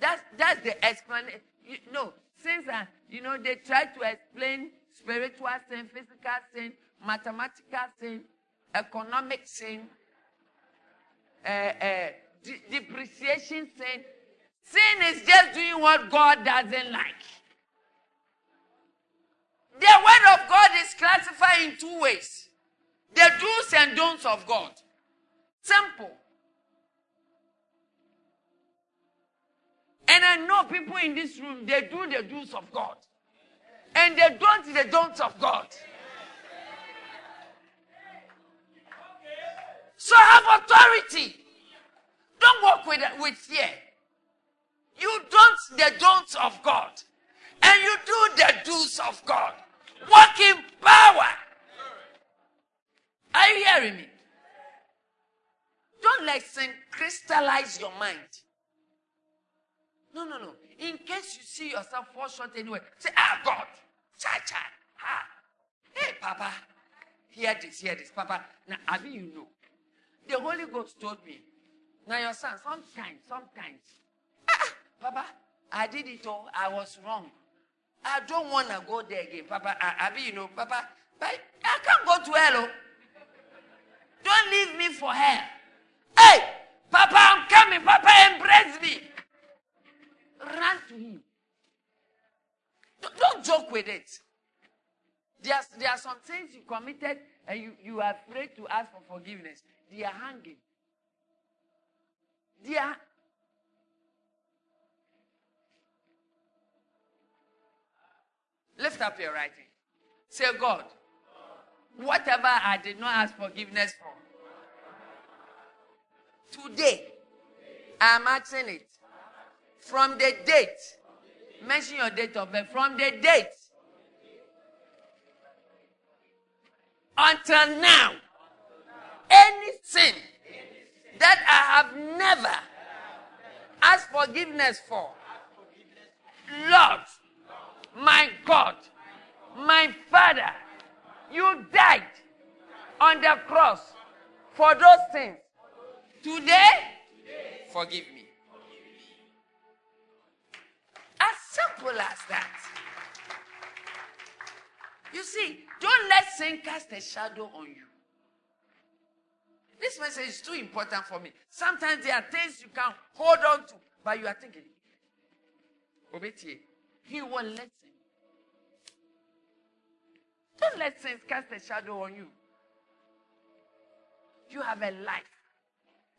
That's that's the explanation. You, no, sins are, you know, they try to explain spiritual sin, physical sin, mathematical sin, economic sin, uh, uh, de- depreciation sin. Sin is just doing what God doesn't like. The word of God is classified in two ways the do's and don'ts of God. Simple. And I know people in this room, they do the do's of God. And they don't the don'ts of God. So have authority. Don't walk with, with fear. You don't the don'ts of God. And you do the do's of God. Walk in power. Are you hearing me? Don't let sin crystallize your mind. No, no, no. In case you see yourself fall short anyway, say, ah, God, cha cha, ah. Hey, Papa, hear this, hear this, Papa. Now, I Abi, you know, the Holy Ghost told me. Now, your son, sometimes, sometimes, ah, Papa, I did it all. I was wrong. I don't want to go there again, Papa. I, I Abi, you know, Papa, but I can't go to hell. Oh. Don't leave me for hell. Hey, Papa, I'm coming. Papa, embrace me. Run to him. Don't, joke with it. There are, there are some things you committed and you, you are afraid to ask for forgiveness. They are hanging. They are. Lift up your right hand. Say, God, whatever I did not ask forgiveness for, today I'm asking it. From the date, mention your date of birth. From the date until now, any sin that I have never asked forgiveness for, Lord, my God, my Father, you died on the cross for those things. Today, forgive me. Simple as that. You see, don't let sin cast a shadow on you. This message is too important for me. Sometimes there are things you can hold on to, but you are thinking, Obetie, he will listen. Don't let sin cast a shadow on you. You have a life,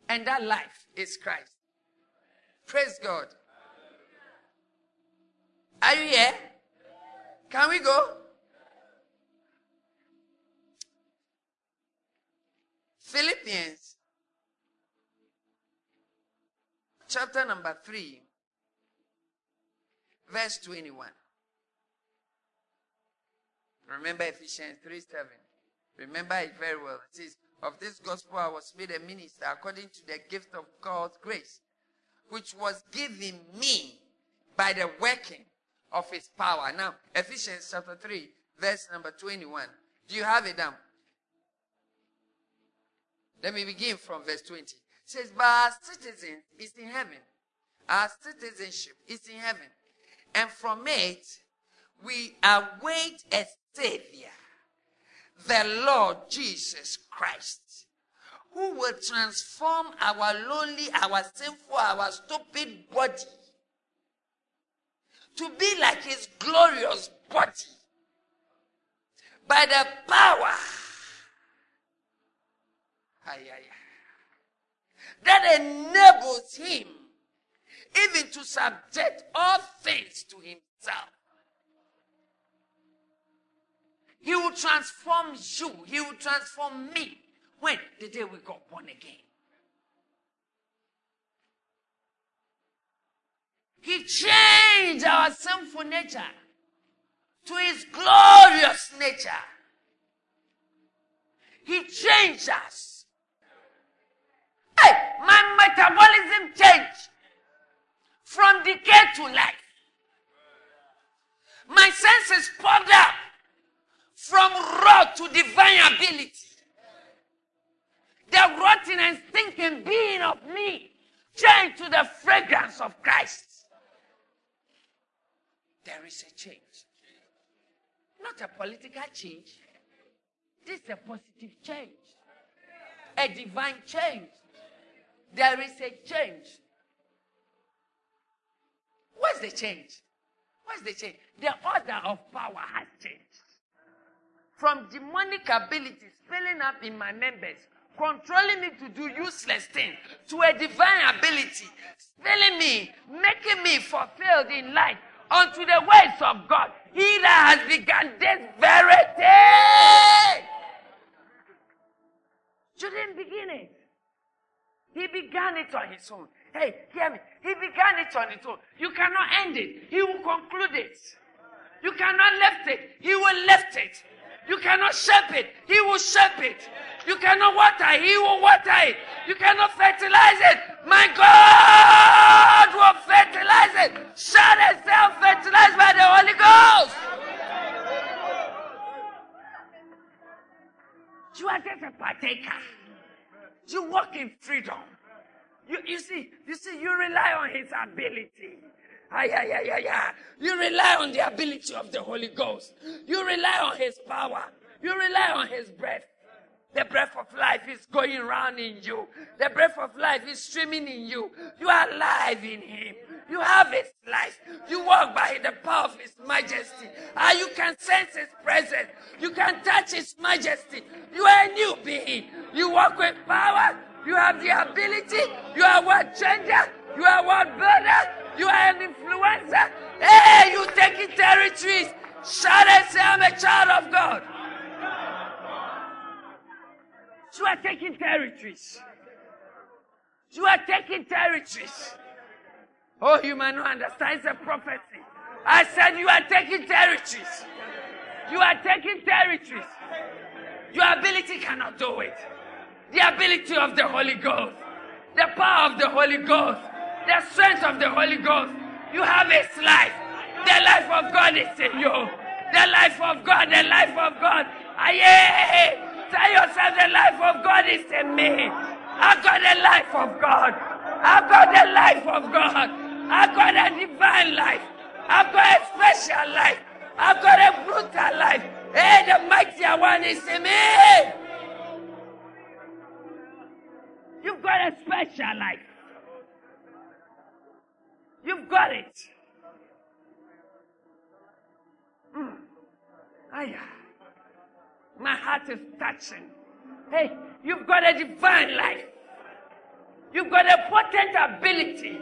and that life is Christ. Praise God. Are you here? Can we go? Philippians chapter number 3, verse 21. Remember Ephesians 3 7. Remember it very well. It says, Of this gospel I was made a minister according to the gift of God's grace, which was given me by the working of his power. Now, Ephesians chapter 3, verse number 21. Do you have it down? Let me begin from verse 20. It says, But our citizen is in heaven. Our citizenship is in heaven. And from it, we await a Savior, the Lord Jesus Christ, who will transform our lonely, our sinful, our stupid body to be like his glorious body by the power that enables him even to subject all things to himself. He will transform you. He will transform me. When? The day we got born again. He changed our sinful nature to his glorious nature. He changed us. Hey! my metabolism changed from decay to life. My senses popped up from raw to divine ability. The rotten and stinking being of me changed to the fragrance of Christ. There is a change. Not a political change. This is a positive change. A divine change. There is a change. What's the change? What's the change? The order of power has changed. From demonic abilities filling up in my members, controlling me to do useless things, to a divine ability, filling me, making me fulfilled in life unto the ways of God. He that has begun this very day shouldn't begin it. He began it on his own. Hey, hear me. He began it on his own. You cannot end it. He will conclude it. You cannot lift it. He will lift it. You cannot shape it. He will shape it. You cannot water. He will water it. You cannot fertilize it. My God will fertilize it. Shout itself fertilized by the Holy Ghost. You are just a partaker. You walk in freedom. You, you see, you see, you rely on his ability. Ay, ay, ay, ay, ay. You rely on the ability of the Holy Ghost. You rely on his power. You rely on his breath. The breath of life is going around in you. The breath of life is streaming in you. You are alive in him. You have his life. You walk by the power of his majesty. Ah, you can sense his presence. You can touch his majesty. You are a new being. You walk with power. You have the ability. You are world changer. You are world builder. You are an influencer. Hey, you taking territories. Shout and say, I'm a child of God. You are taking territories. You are taking territories. Oh, you might not understand. It's prophecy. I said you are taking territories. You are taking territories. Your ability cannot do it. The ability of the Holy Ghost, the power of the Holy Ghost, the strength of the Holy Ghost. You have His life. The life of God is in you. The life of God, the life of God. Aye, tell yourself the life of God is in me. I've got the life of God. I've got the life of God. I've got a divine life. I've got a special life. I've got a brutal life. Hey, the mightier one is in me. You've got a special life. You've got it. Mm. Aya. My heart is touching. Hey, you've got a divine life. You've got a potent ability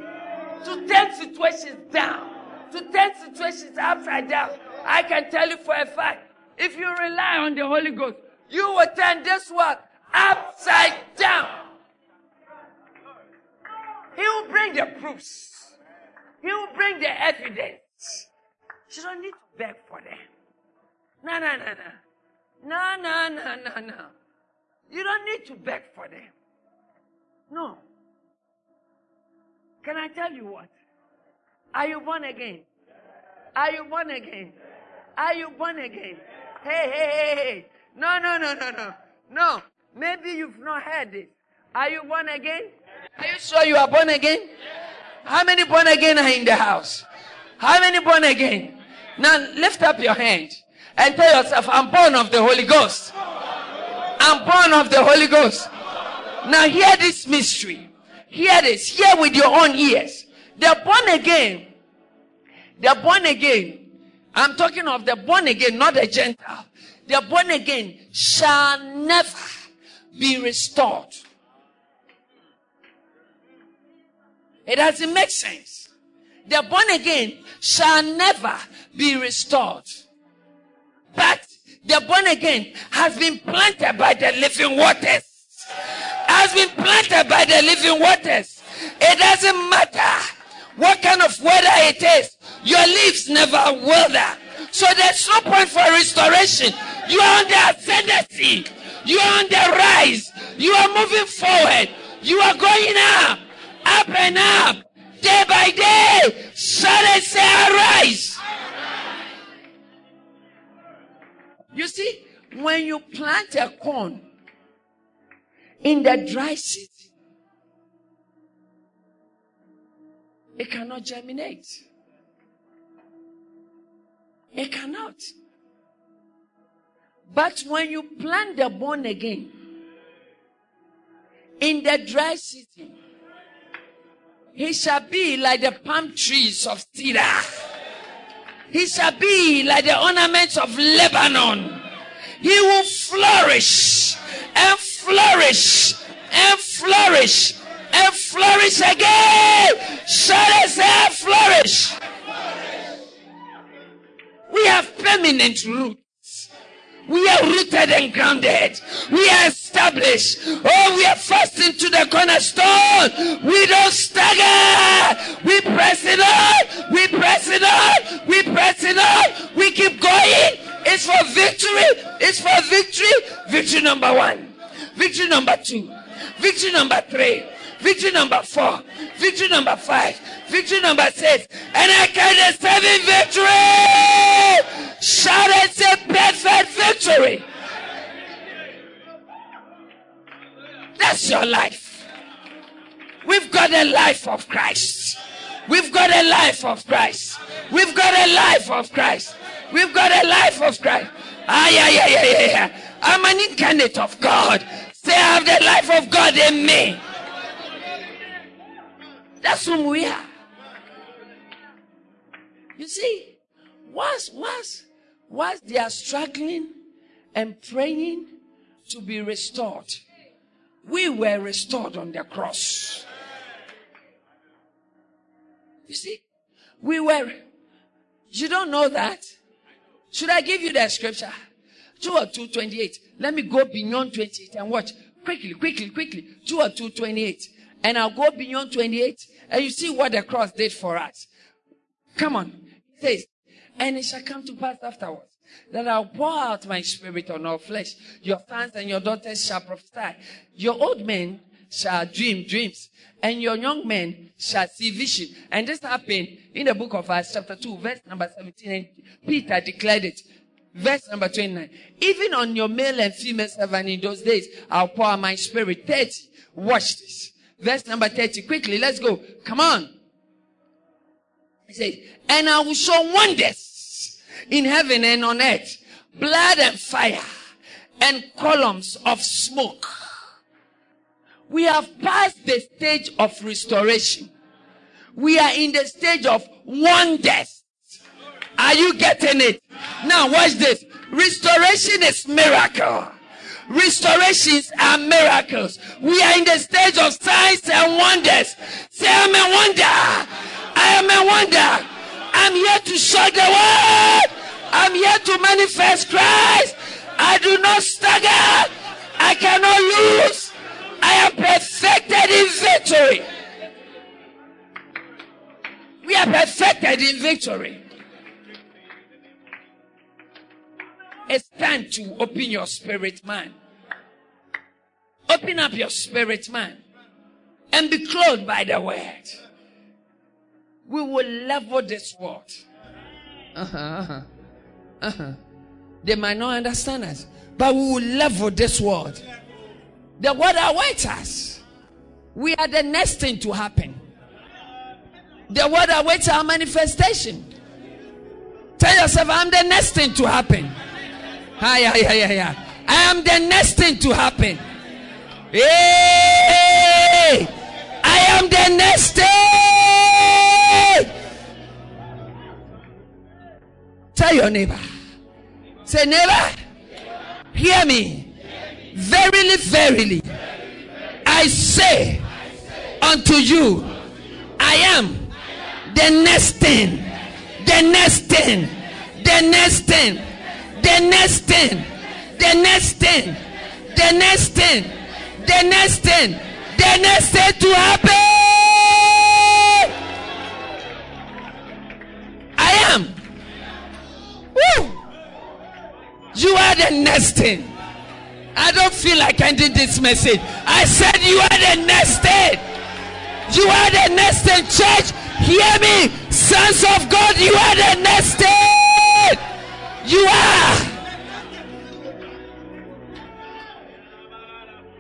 to turn situations down, to turn situations upside down. I can tell you for a fact, if you rely on the Holy Ghost, you will turn this world upside down. He will bring the proofs. He will bring the evidence. You don't need to beg for them. No, no, no, no. No, no, no, no, no. You don't need to beg for them. No. Can I tell you what? Are you born again? Are you born again? Are you born again? Hey, hey, hey, hey. No, no, no, no, no. No. Maybe you've not heard it. Are you born again? Are you sure you are born again? How many born again are in the house? How many born again? Now lift up your hand and tell yourself, I'm born of the Holy Ghost. I'm born of the Holy Ghost. Now hear this mystery. Hear this. Hear with your own ears. They're born again. They're born again. I'm talking of the born again, not the Gentile. The born again shall never be restored. It doesn't make sense. The born again shall never be restored. But the born again has been planted by the living waters. Has been planted by the living waters. It doesn't matter what kind of weather it is. Your leaves never wither. So there's no point for restoration. You are on the ascendancy. You are on the rise. You are moving forward. You are going up, up and up, day by day. Shout and say, arise. You see, when you plant a corn in the dry season, it cannot germinate. It cannot. But when you plant the born again in the dry season, he shall be like the palm trees of cedar. He shall be like the ornaments of Lebanon. He will flourish and flourish and flourish and flourish again. Shall I say flourish? We have permanent roots. We are rooted and grounded. We are established. Oh, we are fast into the cornerstone. We don't stagger. We press it on. We press it on. We press it on. We keep going. It's for victory. It's for victory. Victory number one. Victory number two. Victory number three. Victory number four. Victory number five. Victory number six. And I the seven victory. Shout and say perfect victory. That's your life. We've got a life of Christ. We've got a life of Christ. We've got a life of Christ. We've got a life of Christ. Ah, yeah, yeah, yeah, yeah, yeah. I'm an incarnate of God. Say, I have the life of God in me. That's whom we are. You see, once, once, once they are struggling and praying to be restored, we were restored on the cross. You see, we were. You don't know that? Should I give you the scripture? Joel 2.28. Let me go beyond 28 and watch. Quickly, quickly, quickly. Joel 2.28. And I'll go beyond 28 and you see what the cross did for us. Come on. It says, and it shall come to pass afterwards that I'll pour out my spirit on all flesh. Your sons and your daughters shall prophesy. Your old men shall dream dreams and your young men shall see vision. And this happened in the book of Acts chapter 2 verse number 17 and Peter declared it. Verse number 29. Even on your male and female servant in those days, I'll pour my spirit. 30. Watch this. Verse number 30. Quickly, let's go. Come on. He says, and I will show wonders in heaven and on earth, blood and fire and columns of smoke. We have passed the stage of restoration. We are in the stage of wonders. Are you getting it? Now watch this. Restoration is miracle. Restorations are miracles. We are in the stage of signs and wonders. Say, I'm a wonder. I am a wonder. I'm here to show the world. I'm here to manifest Christ. I do not stagger. I cannot lose. I am perfected in victory. We are perfected in victory. It's time to open your spirit, man. Open up your spirit, man. And be clothed by the word. We will level this world. Uh-huh, uh-huh. Uh-huh. They might not understand us, but we will level this world. The word awaits us. We are the next thing to happen. The word awaits our manifestation. Tell yourself, I'm the next thing to happen. Ah, yeah, yeah, yeah, yeah. I am the next thing to happen. Hey! I am the next day. Tell your neighbor. Say, neighbor, hear me. Verily, verily, I say unto you, I am the next thing, the next thing, the next thing, the next thing, the next thing, the next thing, the next thing, the next thing to happen. I am. Woo! You are the next thing. I don't feel like ending this message. I said you are the next thing. You are the next thing, church. Hear me, sons of God. You are the next thing. You are.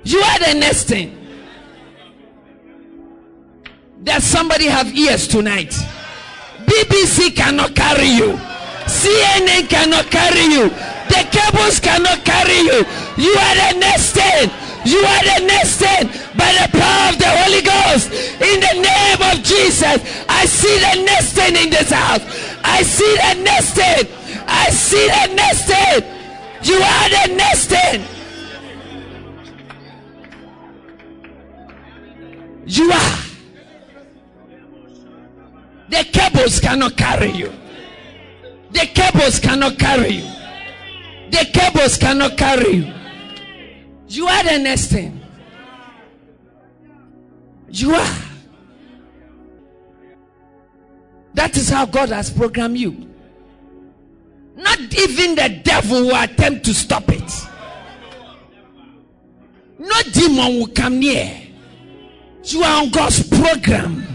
You are the next thing. Does somebody have ears tonight? BBC cannot carry you. CNN cannot carry you. The cables cannot carry you. You are the next thing. You are the next thing by the power of the Holy Ghost. In the name of Jesus, I see the next thing in this house. I see the next thing. I see the next thing. You are the next thing. You are. The cables cannot carry you. The cables cannot carry you. The cables cannot carry you. You are the next thing. You are. That is how God has programmed you. Not even the devil will attempt to stop it. No demon will come near. You are on God's program.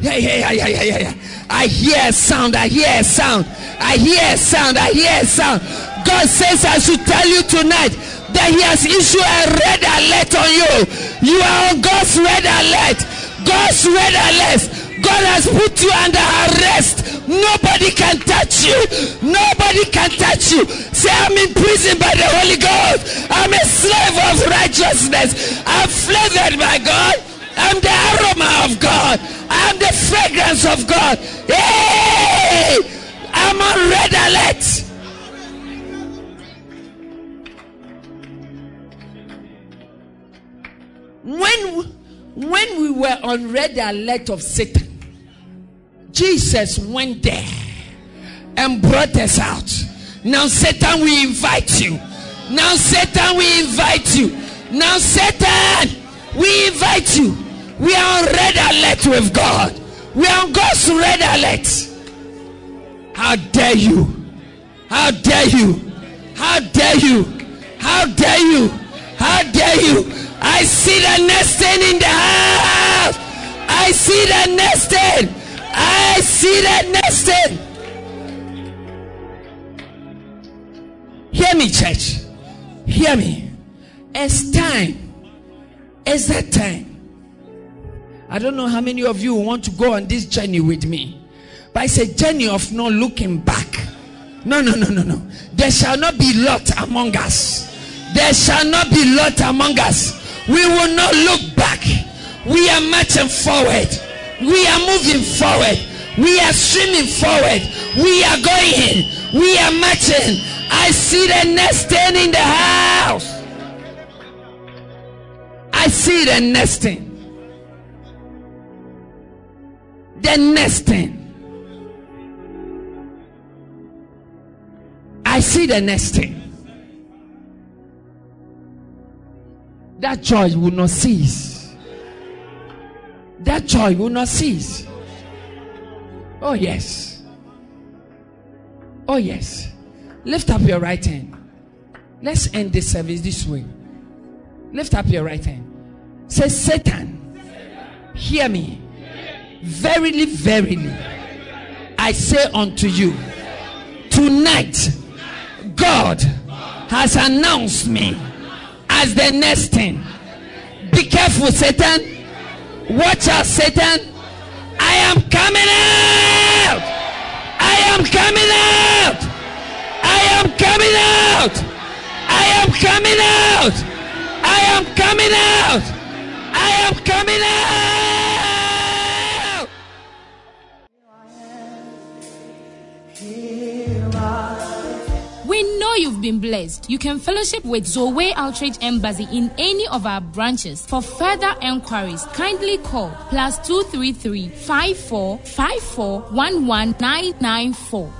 Yeah, yeah, yeah, yeah, yeah, yeah. I hear a sound. I hear a sound. I hear a sound. I hear a sound. God says I should tell you tonight that He has issued a red alert on you. You are on God's red alert. God's red alert. God has put you under arrest. Nobody can touch you. Nobody can touch you. Say, I'm in prison by the Holy Ghost. I'm a slave of righteousness. I'm flavored by God. I'm the aroma of God. I'm the fragrance of God. Hey! I'm on red alert. When, when we were on red alert of Satan, Jesus went there and brought us out. Now, Satan, we invite you. Now, Satan, we invite you. Now, Satan, we invite you. We are on red alert with God. We are on God's red alert. How dare you? How dare you? How dare you? How dare you? How dare you? I see the nesting in the house. I see the nesting. I see the nesting. Hear me, church. Hear me. It's time. It's that time. I don't know how many of you want to go on this journey with me, but it's a journey of not looking back. No, no, no, no, no. There shall not be lot among us. There shall not be lot among us. We will not look back. We are marching forward. We are moving forward. We are swimming forward. We are going. We are marching. I see the nesting in the house. I see the nesting. The nesting. I see the nesting. That joy will not cease. That joy will not cease. Oh, yes. Oh, yes. Lift up your right hand. Let's end this service this way. Lift up your right hand. Say, Satan, hear me. Verily, verily, I say unto you, tonight, God has announced me as the next thing. Be careful, Satan. Watch out, Satan. I am coming out. I am coming out. I am coming out. I am coming out. I am coming out. I am coming out. We know you've been blessed. You can fellowship with Zoe Outreach Embassy in any of our branches. For further enquiries, kindly call plus 233 54 54 11994.